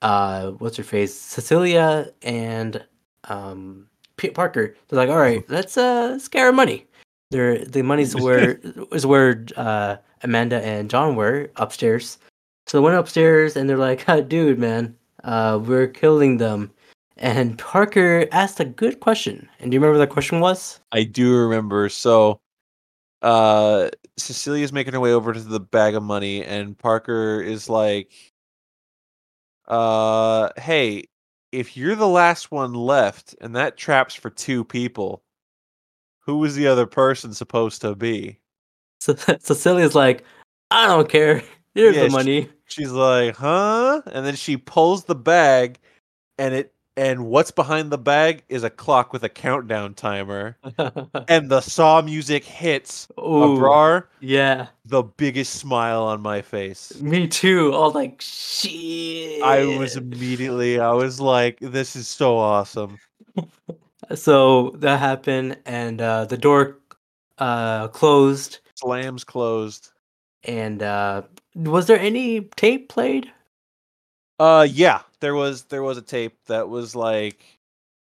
Uh, what's her face? Cecilia and um Parker. They're like, all right, let's uh scare her money. They're the money's where is where uh Amanda and John were upstairs. So they went upstairs and they're like, "Ah, dude, man, uh, we're killing them. And Parker asked a good question. And do you remember what that question was? I do remember. So, uh, Cecilia's making her way over to the bag of money, and Parker is like, "Uh, hey, if you're the last one left, and that trap's for two people, who was the other person supposed to be?" So Cecilia's like, I don't care. Here's Yeah, the she- money. She's like, "Huh?" And then she pulls the bag, and it and what's behind the bag is a clock with a countdown timer, and the saw music hits. Ooh, Abrar, yeah, the biggest smile on my face. me too. all like, shit. I was immediately, I was like, "This is so awesome." So that happened, and uh, the door uh, closed. Slams closed. And uh, was there any tape played? Uh, yeah, there was there was a tape that was like,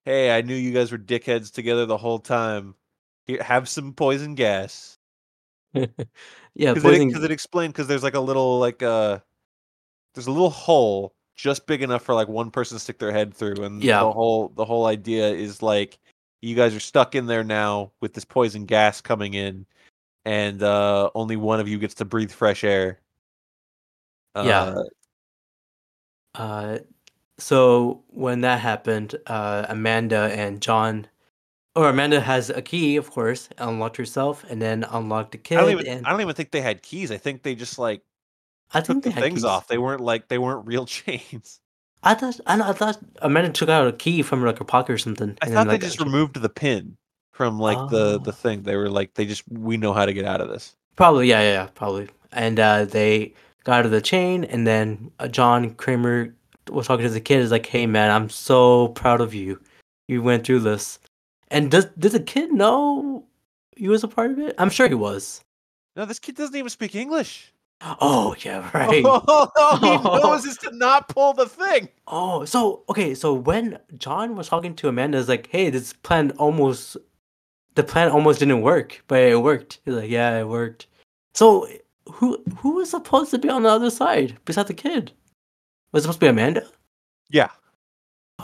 "Hey, I knew you guys were dickheads together the whole time. Here, have some poison gas." yeah, because poison- it, it explained because there's like a little like uh there's a little hole just big enough for like one person to stick their head through and Yeah. the whole the whole idea is like you guys are stuck in there now with this poison gas coming in and uh only one of you gets to breathe fresh air Yeah. Uh, so when that happened, uh, Amanda and John, or Amanda has a key, of course, unlocked herself, and then unlocked the kid. I don't even and I don't even think they had keys. I think they just like I took think the had things keys. off. They weren't like they weren't real chains. I thought I, I thought Amanda took out a key from like her pocket or something. I and thought then, they like, just she- removed the pin from like the the Oh. thing. They were like they just we know how to get out of this. Probably, yeah, yeah, yeah, probably. And uh, they got out of the chain, and then uh, John Kramer was talking to the kid. Is like, "Hey, man, I'm so proud of you. You went through this." And does does the kid know you was a part of it? I'm sure he was. No, this kid doesn't even speak English. Oh yeah, right. All he knows is to not pull the thing. Oh, so okay, so when John was talking to Amanda, is like, "Hey, this plan almost, the plan almost didn't work, but it worked." He's like, "Yeah, it worked." So who who was supposed to be on the other side besides the kid? Was it supposed to be Amanda? Yeah.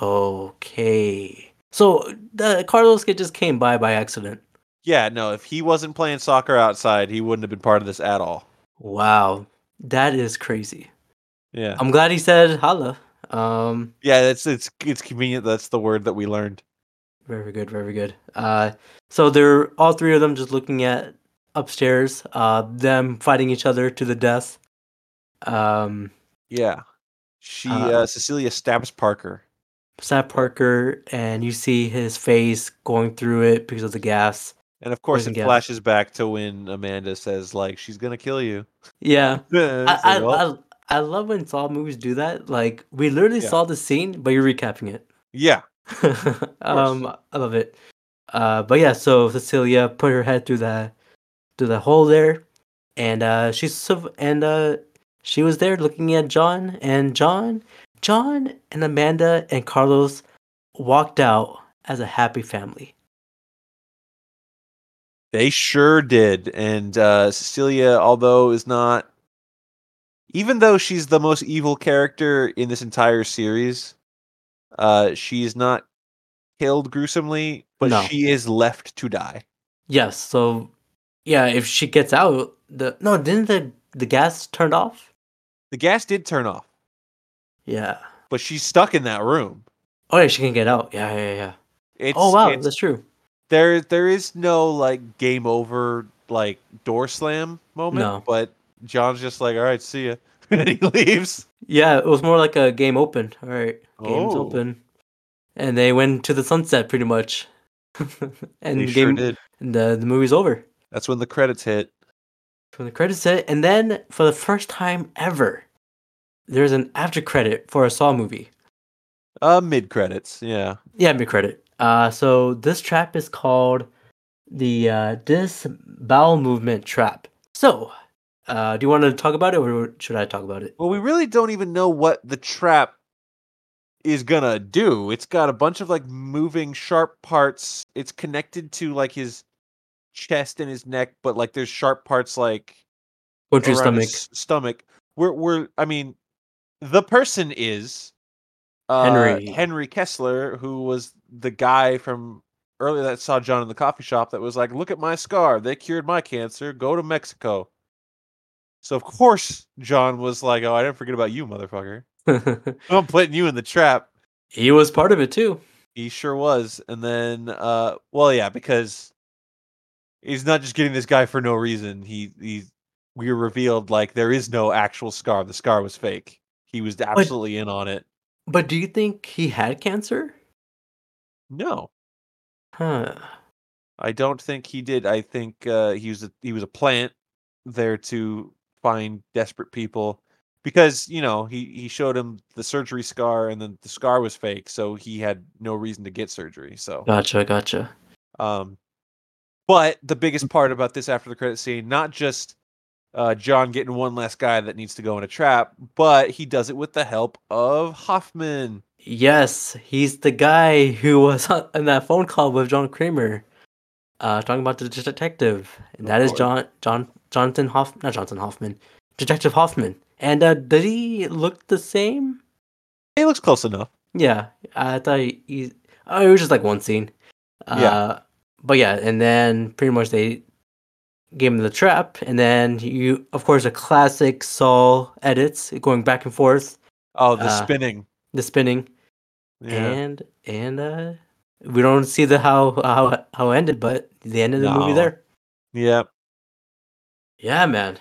Okay, so the Carlos kid just came by by accident. Yeah, no, if he wasn't playing soccer outside, he wouldn't have been part of this at all. Wow, that is crazy. Yeah. I'm glad he said holla. Um, Yeah, it's it's it's convenient that's the word that we learned. Very good, very good. Uh, so they're all three of them just looking at upstairs, uh, them fighting each other to the death. Um, Yeah. She Uh, uh, Cecilia stabs Parker. Sat Parker, and you see his face going through it because of the gas. And of course it gas. flashes back to when Amanda says like she's gonna kill you. Yeah, I I, well, I I love when Saw movies do that. Like we literally Yeah. saw the scene, but you're recapping it. yeah. um, I love it. Uh, but yeah, so Cecilia put her head through the through the hole there, and uh, she's so and uh, she was there looking at John, and John, John and Amanda and Carlos walked out as a happy family. They sure did. And uh, Cecilia, although is not, even though she's the most evil character in this entire series, uh, she is not killed gruesomely, but No. she is left to die. Yes, so yeah, if she gets out, the no, didn't the the gas turned off? The gas did turn off, Yeah. but she's stuck in that room. Oh yeah, she can get out. Yeah, yeah, yeah. It's, oh wow, that's true. there there is no like game over like door slam moment, No. but John's just like, all right, see ya, and he leaves. Yeah, it was more like a game open. All right, game's Oh. open, and they went to the sunset pretty much. and They the sure game, did. the uh, the movie's over. That's when the credits hit. When the credits hit, and then for the first time ever, there's an after credit for a Saw movie. Uh, mid credits, yeah. Yeah, mid credit. Uh, so this trap is called the uh, disbowel movement trap. So, uh, do you want to talk about it, or should I talk about it? Well, we really don't even know what the trap is gonna do. It's got a bunch of like moving sharp parts. It's connected to like his chest and his neck, but like there's sharp parts like Going your around stomach. his stomach. We're we're I mean, the person is uh, Henry. Henry Kessler, who was the guy from earlier that saw John in the coffee shop that was like, "Look at my scar. They cured my cancer. Go to Mexico." So of course John was like, "Oh, I didn't forget about you, motherfucker. I'm putting you in the trap." he was part of it too. He sure was. And then, uh, well, yeah, because he's not just getting this guy for no reason. He he we revealed like there is no actual scar. The scar was fake. He was absolutely in on it. But do you think he had cancer? No, Huh. I don't think he did. I think uh, he was a, he was a plant there to find desperate people because you know he he showed him the surgery scar and then the scar was fake, so he had no reason to get surgery. So Gotcha, gotcha. Um, but the biggest part about this after the credit scene, not just uh, John getting one last guy that needs to go in a trap, but he does it with the help of Hoffman. Yes, he's the guy who was on in that phone call with John Kramer, uh, talking about the detective. And that is. John John Jonathan Hoff, not Jonathan Hoffman, Detective Hoffman. And uh, did he look the same? He looks close enough. Yeah, I thought he. he oh, it was just like one scene. Uh, Yeah. But yeah, and then pretty much they gave him the trap, and then you, of course, a classic Saw edits going back and forth, Oh, the Uh, spinning. the spinning. Yeah. and and uh we don't see the how how how it ended but the end of the movie there yeah. yeah man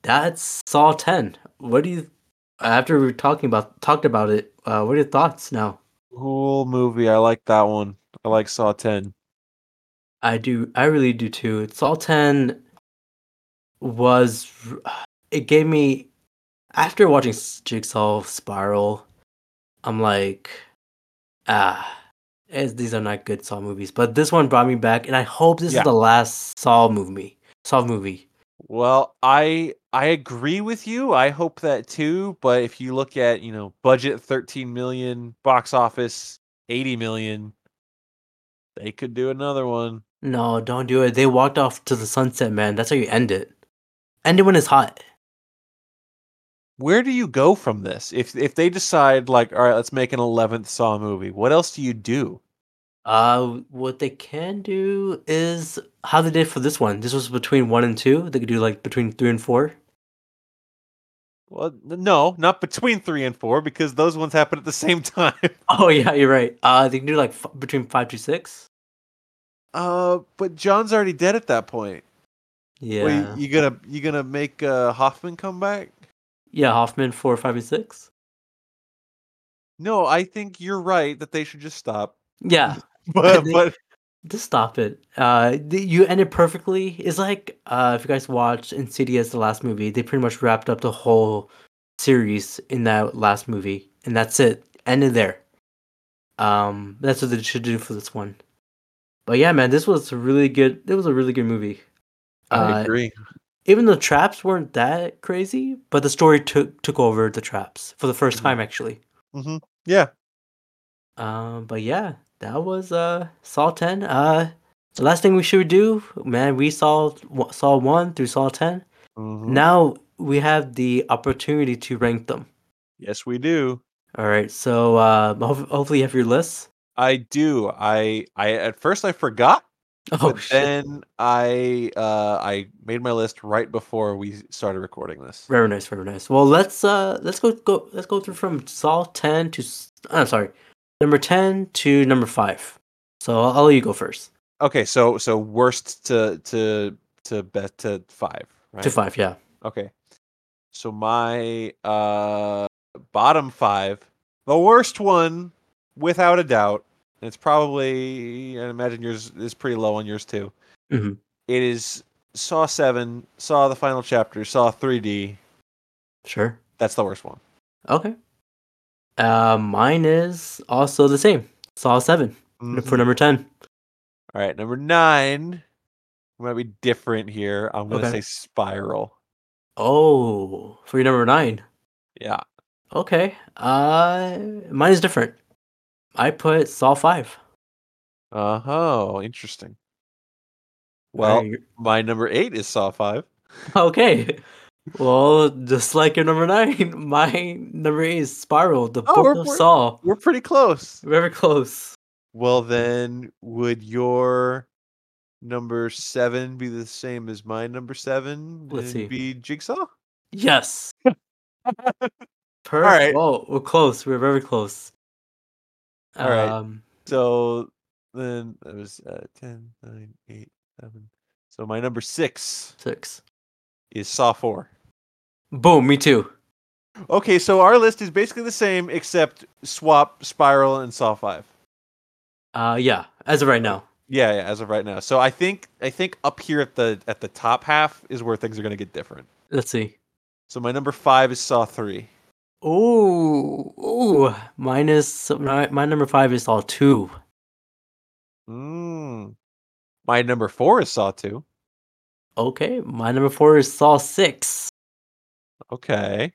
that's saw 10 what do you after we are talking about talked about it uh what are your thoughts now Cool movie. I like that one. I like Saw 10. I do i really do too saw 10 was it gave me after watching jigsaw spiral i'm like ah these are not good saw movies but this one brought me back and i hope this Yeah. is the last saw movie saw movie Well, I I agree with you. I hope that too. But if you look at you know budget 13 million, box office 80 million, they could do another one. No, don't do it. They walked off to the sunset, man. That's how you end it. End it when it's hot. where do you go from this if if they decide like all right let's make an 11th saw movie what else do you do Uh, what they can do is how they did for this one. This was between one and two. They could do like between three and four. Well, no, not between three and four because those ones happen at the same time. Oh yeah, you're right. Uh, they can do like f- between five to six. Uh, but John's already dead at that point. Yeah, Wait, you gonna you gonna make uh, Hoffman come back? yeah. Hoffman four, five, and six. No, I think you're right that they should just stop. Yeah, But but just stop it. Uh, you ended perfectly. It's like uh, if you guys watched Insidious, the last movie, they pretty much wrapped up the whole series in that last movie, and that's it. Ended there. Um, that's what they should do for this one. But yeah, man, this was a really good. It was a really good movie. I Uh, agree. even the traps weren't that crazy, but the story took took over the traps for the 1st Mhm. time actually. hmm Yeah. Um, but yeah, that was uh Saw ten. Uh, the last thing we should do, man, we saw Saw one through Saw 10 Mhm. Now we have the opportunity to rank them. Yes, we do. All right, so uh, ho- hopefully you have your lists. I do. I I at first I forgot, Oh but shit! then I uh I made my list right before we started recording this. Very nice, very nice. Well, let's uh let's go go let's go through from Saw ten to s- I'm sorry, number ten to number five. So I'll, I'll let you go first. Okay, so so worst to to to bet to five, right? To five, yeah. Okay. So my uh bottom five, the worst one, without a doubt, and it's probably I imagine yours is pretty low on yours too. Mhm. It is Saw Seven, Saw the Final Chapter, Saw 3D. Sure. That's the worst one. Okay. Uh, mine is also the same. Saw 7 for Mhm. number ten. All right, number nine might be different here. I'm gonna Okay. say Spiral. Oh, for your number nine. Yeah. Okay. Uh, mine is different. I put Saw five. Uh huh. Interesting. Well, right, my number eight is Saw Five. okay. Well, just like your number nine, my number eight is Spiral, the Oh, book of we're- Saw. We're pretty close. Very close. Well, then, would your number seven be the same as my number seven? Let's see. Be Jigsaw. Yes. Perfect. right. Oh, we're close. We're very close. All right. Um, So then that was uh, 10, 9, 8, 7. So my number six six. is Saw 4. Boom. Me too. Okay, so our list is basically the same except swap Spiral and Saw 5. Uh, yeah. As of right now. Yeah, yeah, as of right now. So I think I think up here at the at the top half is where things are going to get different. Let's see. So my number 5 is Saw 3. Ooh, oh, Mine is my, my number five is Saw two. Mm. My number 4 is Saw 2. Okay. My number four is Saw six. Okay.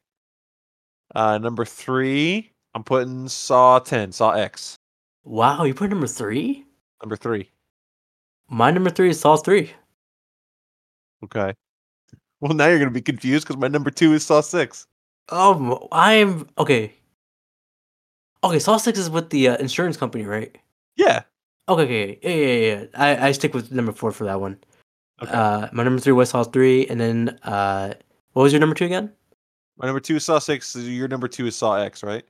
Uh number 3, I'm putting Saw 10, Saw X. Wow, you put number three? Number 3. My number three is Saw three. Okay. Well, now you're going to be confused cuz my number 2 is Saw 6. Um, I'm okay. Okay, Saw six is with the uh, insurance company, right? Yeah. Okay, okay, yeah, yeah, yeah. I, I stick with number four for that one. Okay. Uh, my number three was Saw three, and then uh, what was your number two again? My number 2 is Saw 6, your number 2 is Saw X, right?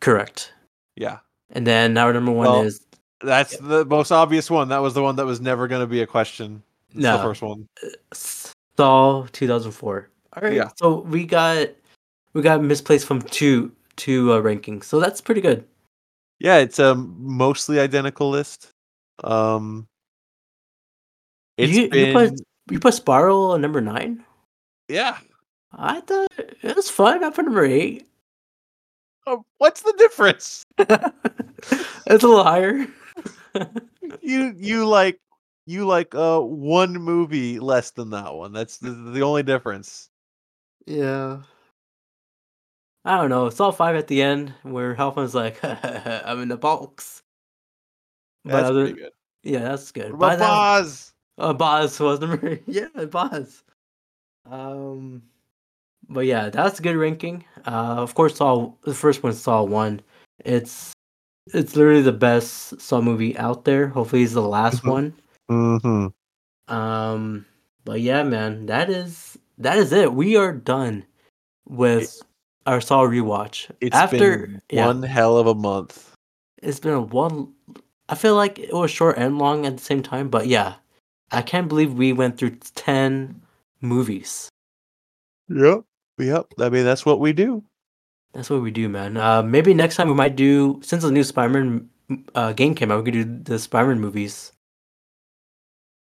Correct. Yeah. And then our number one Well, is That's the most obvious one. That was the one that was never going to be a question. It's No. the first one. Saw two thousand four. All right, Yeah. so we got we got misplaced from two two uh, rankings, so that's pretty good. Yeah, it's a mostly identical list. Um, it's you, been you put you put Spiral at number nine. yeah. I thought it was fun. I put number eight. Oh, what's the difference? it's a little higher. You you like you like uh one movie less than that one. That's the, the only difference. yeah. I don't know. Saw five at the end where Hoffman's like, "I'm in the box." But That's other- pretty good. yeah, that's good. What about Boz? Uh, Boz was number yeah, Boz. Um, but yeah, that's a good ranking. Uh, of course, Saw the first one, Saw one. It's it's literally the best Saw movie out there. Hopefully, it's the last Mhm. one. Mm-hmm. Um, but yeah, man, that is that is it. We are done. with our Saw rewatch. It's After yeah, one hell of a month. it's been a one. I feel like it was short and long at the same time, but yeah, I can't believe we went through ten movies. Yep. Yep. I mean, that's what we do. That's what we do, man. Uh, maybe next time we might do since the new Spider-Man uh, game came out, we could do the Spider-Man movies.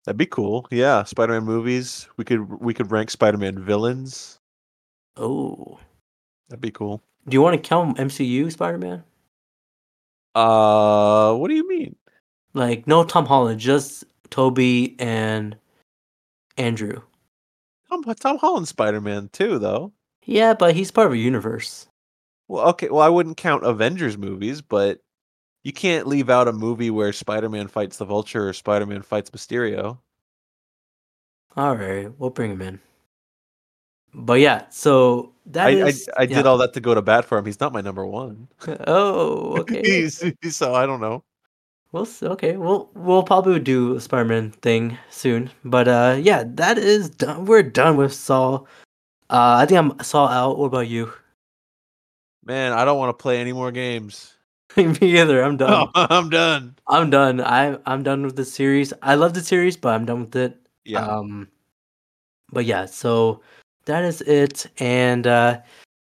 That'd be cool. Yeah, Spider-Man movies. We could we could rank Spider-Man villains. Oh, That'd be cool. do you want to count MCU Spider-Man? Uh, what do you mean? Like no Tom Holland, just Tobey and Andrew. Tom Tom Holland Spider-Man too, though. Yeah, but he's part of a universe. Well, okay. Well, I wouldn't count Avengers movies, but you can't leave out a movie where Spider-Man fights the Vulture or Spider-Man fights Mysterio. All right, we'll bring him in. But yeah, so that I, is. I I did all that to go to bat for him. He's not my number one. Oh, okay. So I don't know. We'll okay. We'll we'll probably do a Spider-Man thing soon. But uh, yeah, that is done. We're done with Saw. Uh, I think I'm Saw out. What about you? Man, I don't want to play any more games. Me either. I'm done. I'm done. I'm done. I I'm done with the series. I love the series, but I'm done with it. Yeah. Um, but yeah, so that is it. And uh,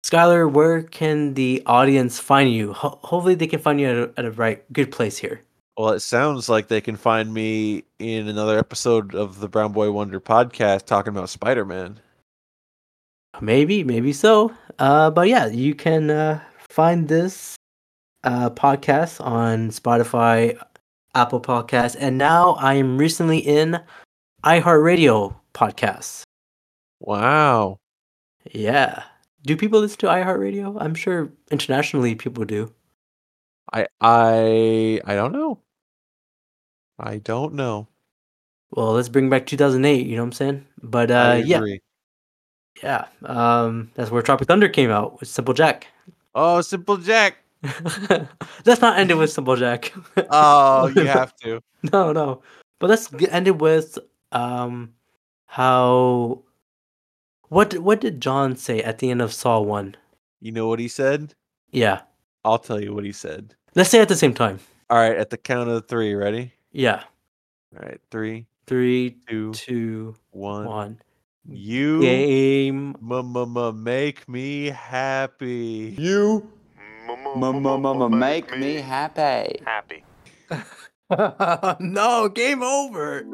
Skyler, where can the audience find you? Ho- hopefully, they can find you at a, at a right good place here. Well, it sounds like they can find me in another episode of the Brown Boy Wonder podcast talking about Spider Man. Maybe, maybe so. Uh, but yeah, you can uh, find this uh, podcast on Spotify, Apple Podcasts, and now I am recently in iHeartRadio podcasts. Wow. Yeah. Do people listen to iHeartRadio? I'm sure internationally people do. I I I don't know. I don't know. Well, let's bring back 2008. You know what I'm saying? But uh, yeah, yeah. Um, that's where Tropic Thunder came out with Simple Jack. Oh, Simple Jack. let's not end it with Simple Jack. Oh, you have to. no, no. But let's end it with um, how. What what did John say at the end of Saw One? You know what he said? Yeah. I'll tell you what he said. Let's say at the same time. All right, at the count of three, ready? Yeah. All right, three, Three, two, two, one. one. You Game. m- make me happy. You make me happy. Happy. no, game over.